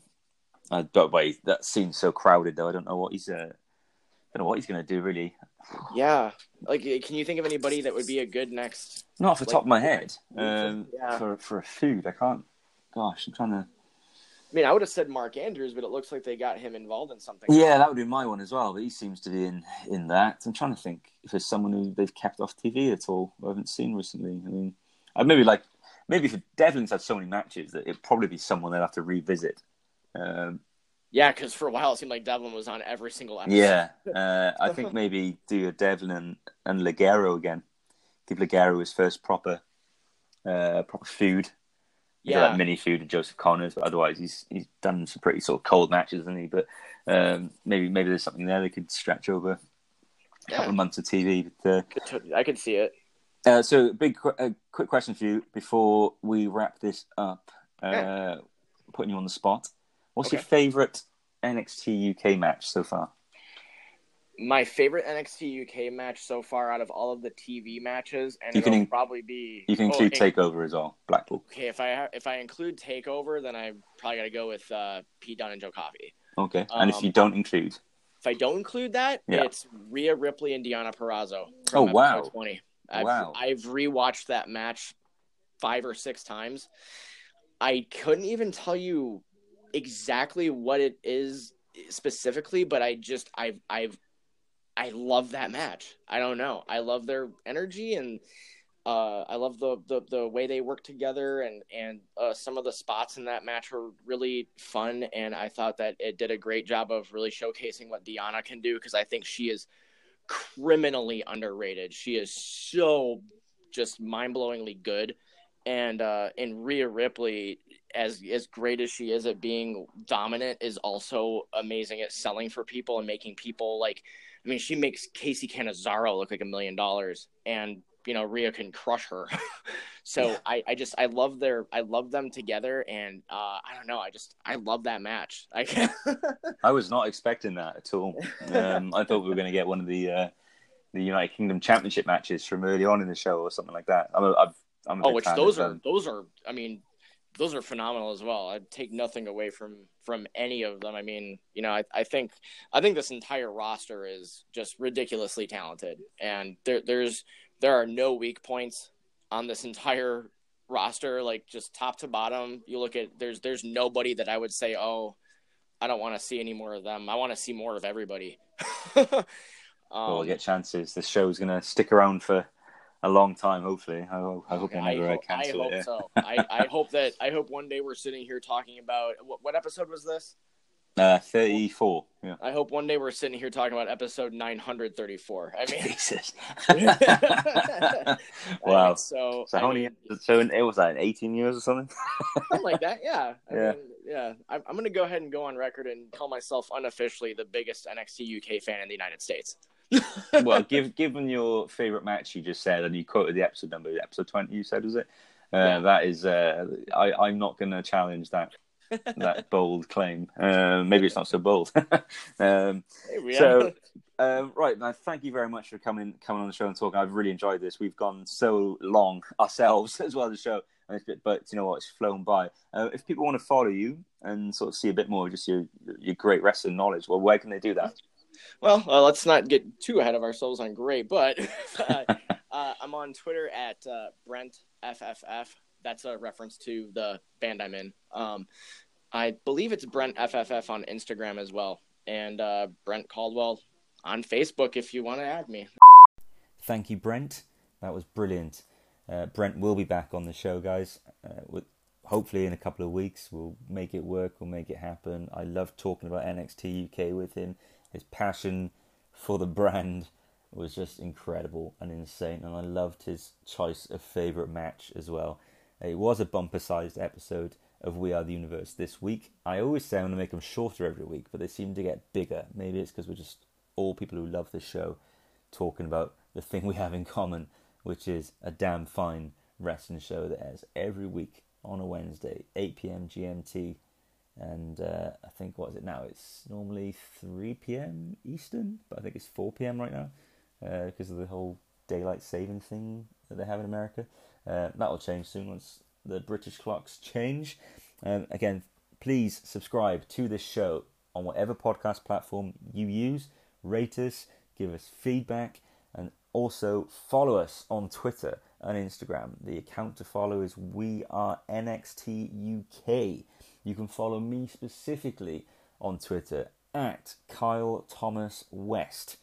I, but wait, that seems so crowded though. I don't know what he's. Uh, don't know what he's going to do really. Yeah, like, can you think of anybody that would be a good next? Not off the Like, top of my head. Um, yeah. For for a food, I can't. Gosh, I'm trying to. I mean, I would have said Mark Andrews, but it looks like they got him involved in something. Yeah, that would be my one as well. But he seems to be in in that. I'm trying to think if there's someone who they've kept off TV at all. I haven't seen recently. I mean, I'd maybe like maybe if Devlin's had so many matches that it'd probably be someone they'll have to revisit. Um, Yeah, because for a while it seemed like Devlin was on every single episode. yeah, uh, I think maybe do a Devlin and, and Ligero again. Give Ligero his first proper uh, proper food. Yeah. that mini food with Joseph Connors, but otherwise he's he's done some pretty sort of cold matches, hasn't he? But um, maybe maybe there's something there they could stretch over a couple of months of TV. But, uh, Could I could see it. uh, so, big qu- uh, quick question for you before we wrap this up. Uh, Yeah. Putting you on the spot. What's your favourite NXT UK match so far? My favorite NXT UK match so far out of all of the TV matches, and You can it'll in- probably be You can oh, include in- Takeover as well, Blackpool. Okay, if I if I include Takeover, then I probably got to go with uh, Pete Dunne and Joe Coffey. Okay, and if Um, you don't include, If I don't include that, Yeah. it's Rhea Ripley and Deonna Purrazzo. Oh, wow. Twenty. I've, Wow. I've rewatched that match five or six times. I couldn't even tell you exactly what it is specifically, but I just I've I've I love that match. I don't know. I love their energy and uh, I love the, the the way they work together and and uh, some of the spots in that match were really fun and I thought that it did a great job of really showcasing what Deonna can do because I think she is criminally underrated. She is so just mind-blowingly good and uh and Rhea Ripley as as great as she is at being dominant is also amazing at selling for people and making people like I mean she makes Kacy Catanzaro look like a million dollars and you know Rhea can crush her. so Yeah. I I just I love their I love them together and uh I don't know I just I love that match. I I was not expecting that at all. Um, I thought we were going to get one of the uh, the United Kingdom Championship matches from early on in the show or something like that. I'm a, I've, I'm Oh, which those are those are I mean those are phenomenal as well. I'd take nothing away from from any of them. I mean, you know, I, I think I think this entire roster is just ridiculously talented, and there there's there are no weak points on this entire roster. Like just top to bottom, you look at there's there's nobody that I would say, oh, I don't want to see any more of them. I want to see more of everybody. um, we'll get chances. This show's going to stick around for a long time. Hopefully, I, hope- I hope they I never uh, hope, I cancel hope it. so. I, I hope that I hope one day we're sitting here talking about what, what episode was this? Uh, Thirty-four. Yeah. I hope one day we're sitting here talking about episode 934. I mean, Jesus. I wow. mean, so So I how many? mean, So it was like eighteen years or something. something like that. Yeah. I Yeah. Mean, yeah. I'm, I'm going to go ahead and go on record and call myself unofficially the biggest NXT UK fan in the United States. Well, give, given your favorite match you just said, and you quoted the episode number, episode twenty, you said was it? Uh, Yeah. That is, uh, I, I'm not going to challenge that that bold claim. Uh, maybe it's not so bold. um, So, um, right now, thank you very much for coming coming on the show and talking. I've really enjoyed this. We've gone so long ourselves as well as the show, and it's, but you know what? It's flown by. Uh, if people want to follow you and sort of see a bit more of just your your great wrestling knowledge, well, where can they do that? Well, uh, let's not get too ahead of ourselves on Gray, but uh, uh, I'm on Twitter at uh, Brent FFF. That's a reference to the band I'm in. Um, I believe it's Brent FFF on Instagram as well, and uh, Brent Caldwell on Facebook if you want to add me. Thank you, Brent. That was brilliant. Uh, Brent will be back on the show, guys. Uh, with hopefully in a couple of weeks, we'll make it work. We'll make it happen. I love talking about NXT UK with him. His passion for the brand was just incredible and insane, and I loved his choice of favorite match as well. It was a bumper-sized episode of We Are the Universe this week. I always say I'm to make them shorter every week, but they seem to get bigger. Maybe it's because we're just all people who love the show talking about the thing we have in common, which is a damn fine wrestling show that airs every week on a Wednesday, 8 p.m. GMT. And uh, I think, what is it now? It's normally 3 p.m. Eastern, but I think it's 4 p.m. right now because of the whole daylight saving thing that they have in America. Uh, that will change soon once the British clocks change. Um, again, please subscribe to this show on whatever podcast platform you use. Rate us, give us feedback, and also follow us on Twitter and Instagram. The account to follow is We Are NXT UK. You can follow me specifically on Twitter at Kyle Thomas West.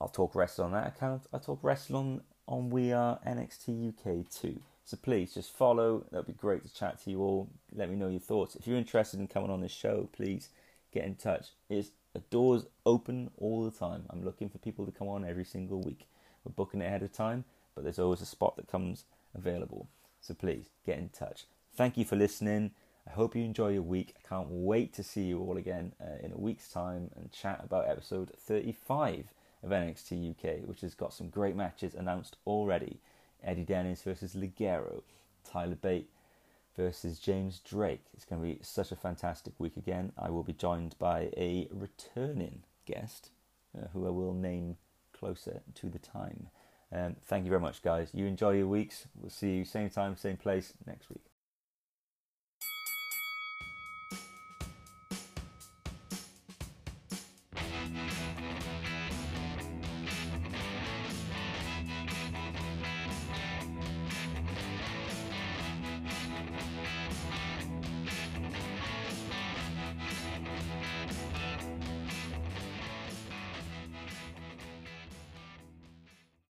I'll talk wrestling on that account. I talk wrestling on, on We Are NXT UK too. So please just follow. That'd be great to chat to you all. Let me know your thoughts. If you're interested in coming on this show, please get in touch. It's the doors open all the time. I'm looking for people to come on every single week. We're booking it ahead of time, but there's always a spot that comes available. So please get in touch. Thank you for listening. I hope you enjoy your week. I can't wait to see you all again uh, in a week's time and chat about episode 35 of NXT UK, which has got some great matches announced already. Eddie Dennis versus Ligero, Tyler Bate versus James Drake. It's going to be such a fantastic week again. I will be joined by a returning guest, uh, who I will name closer to the time. Um, thank you very much, guys. You enjoy your weeks. We'll see you same time, same place next week.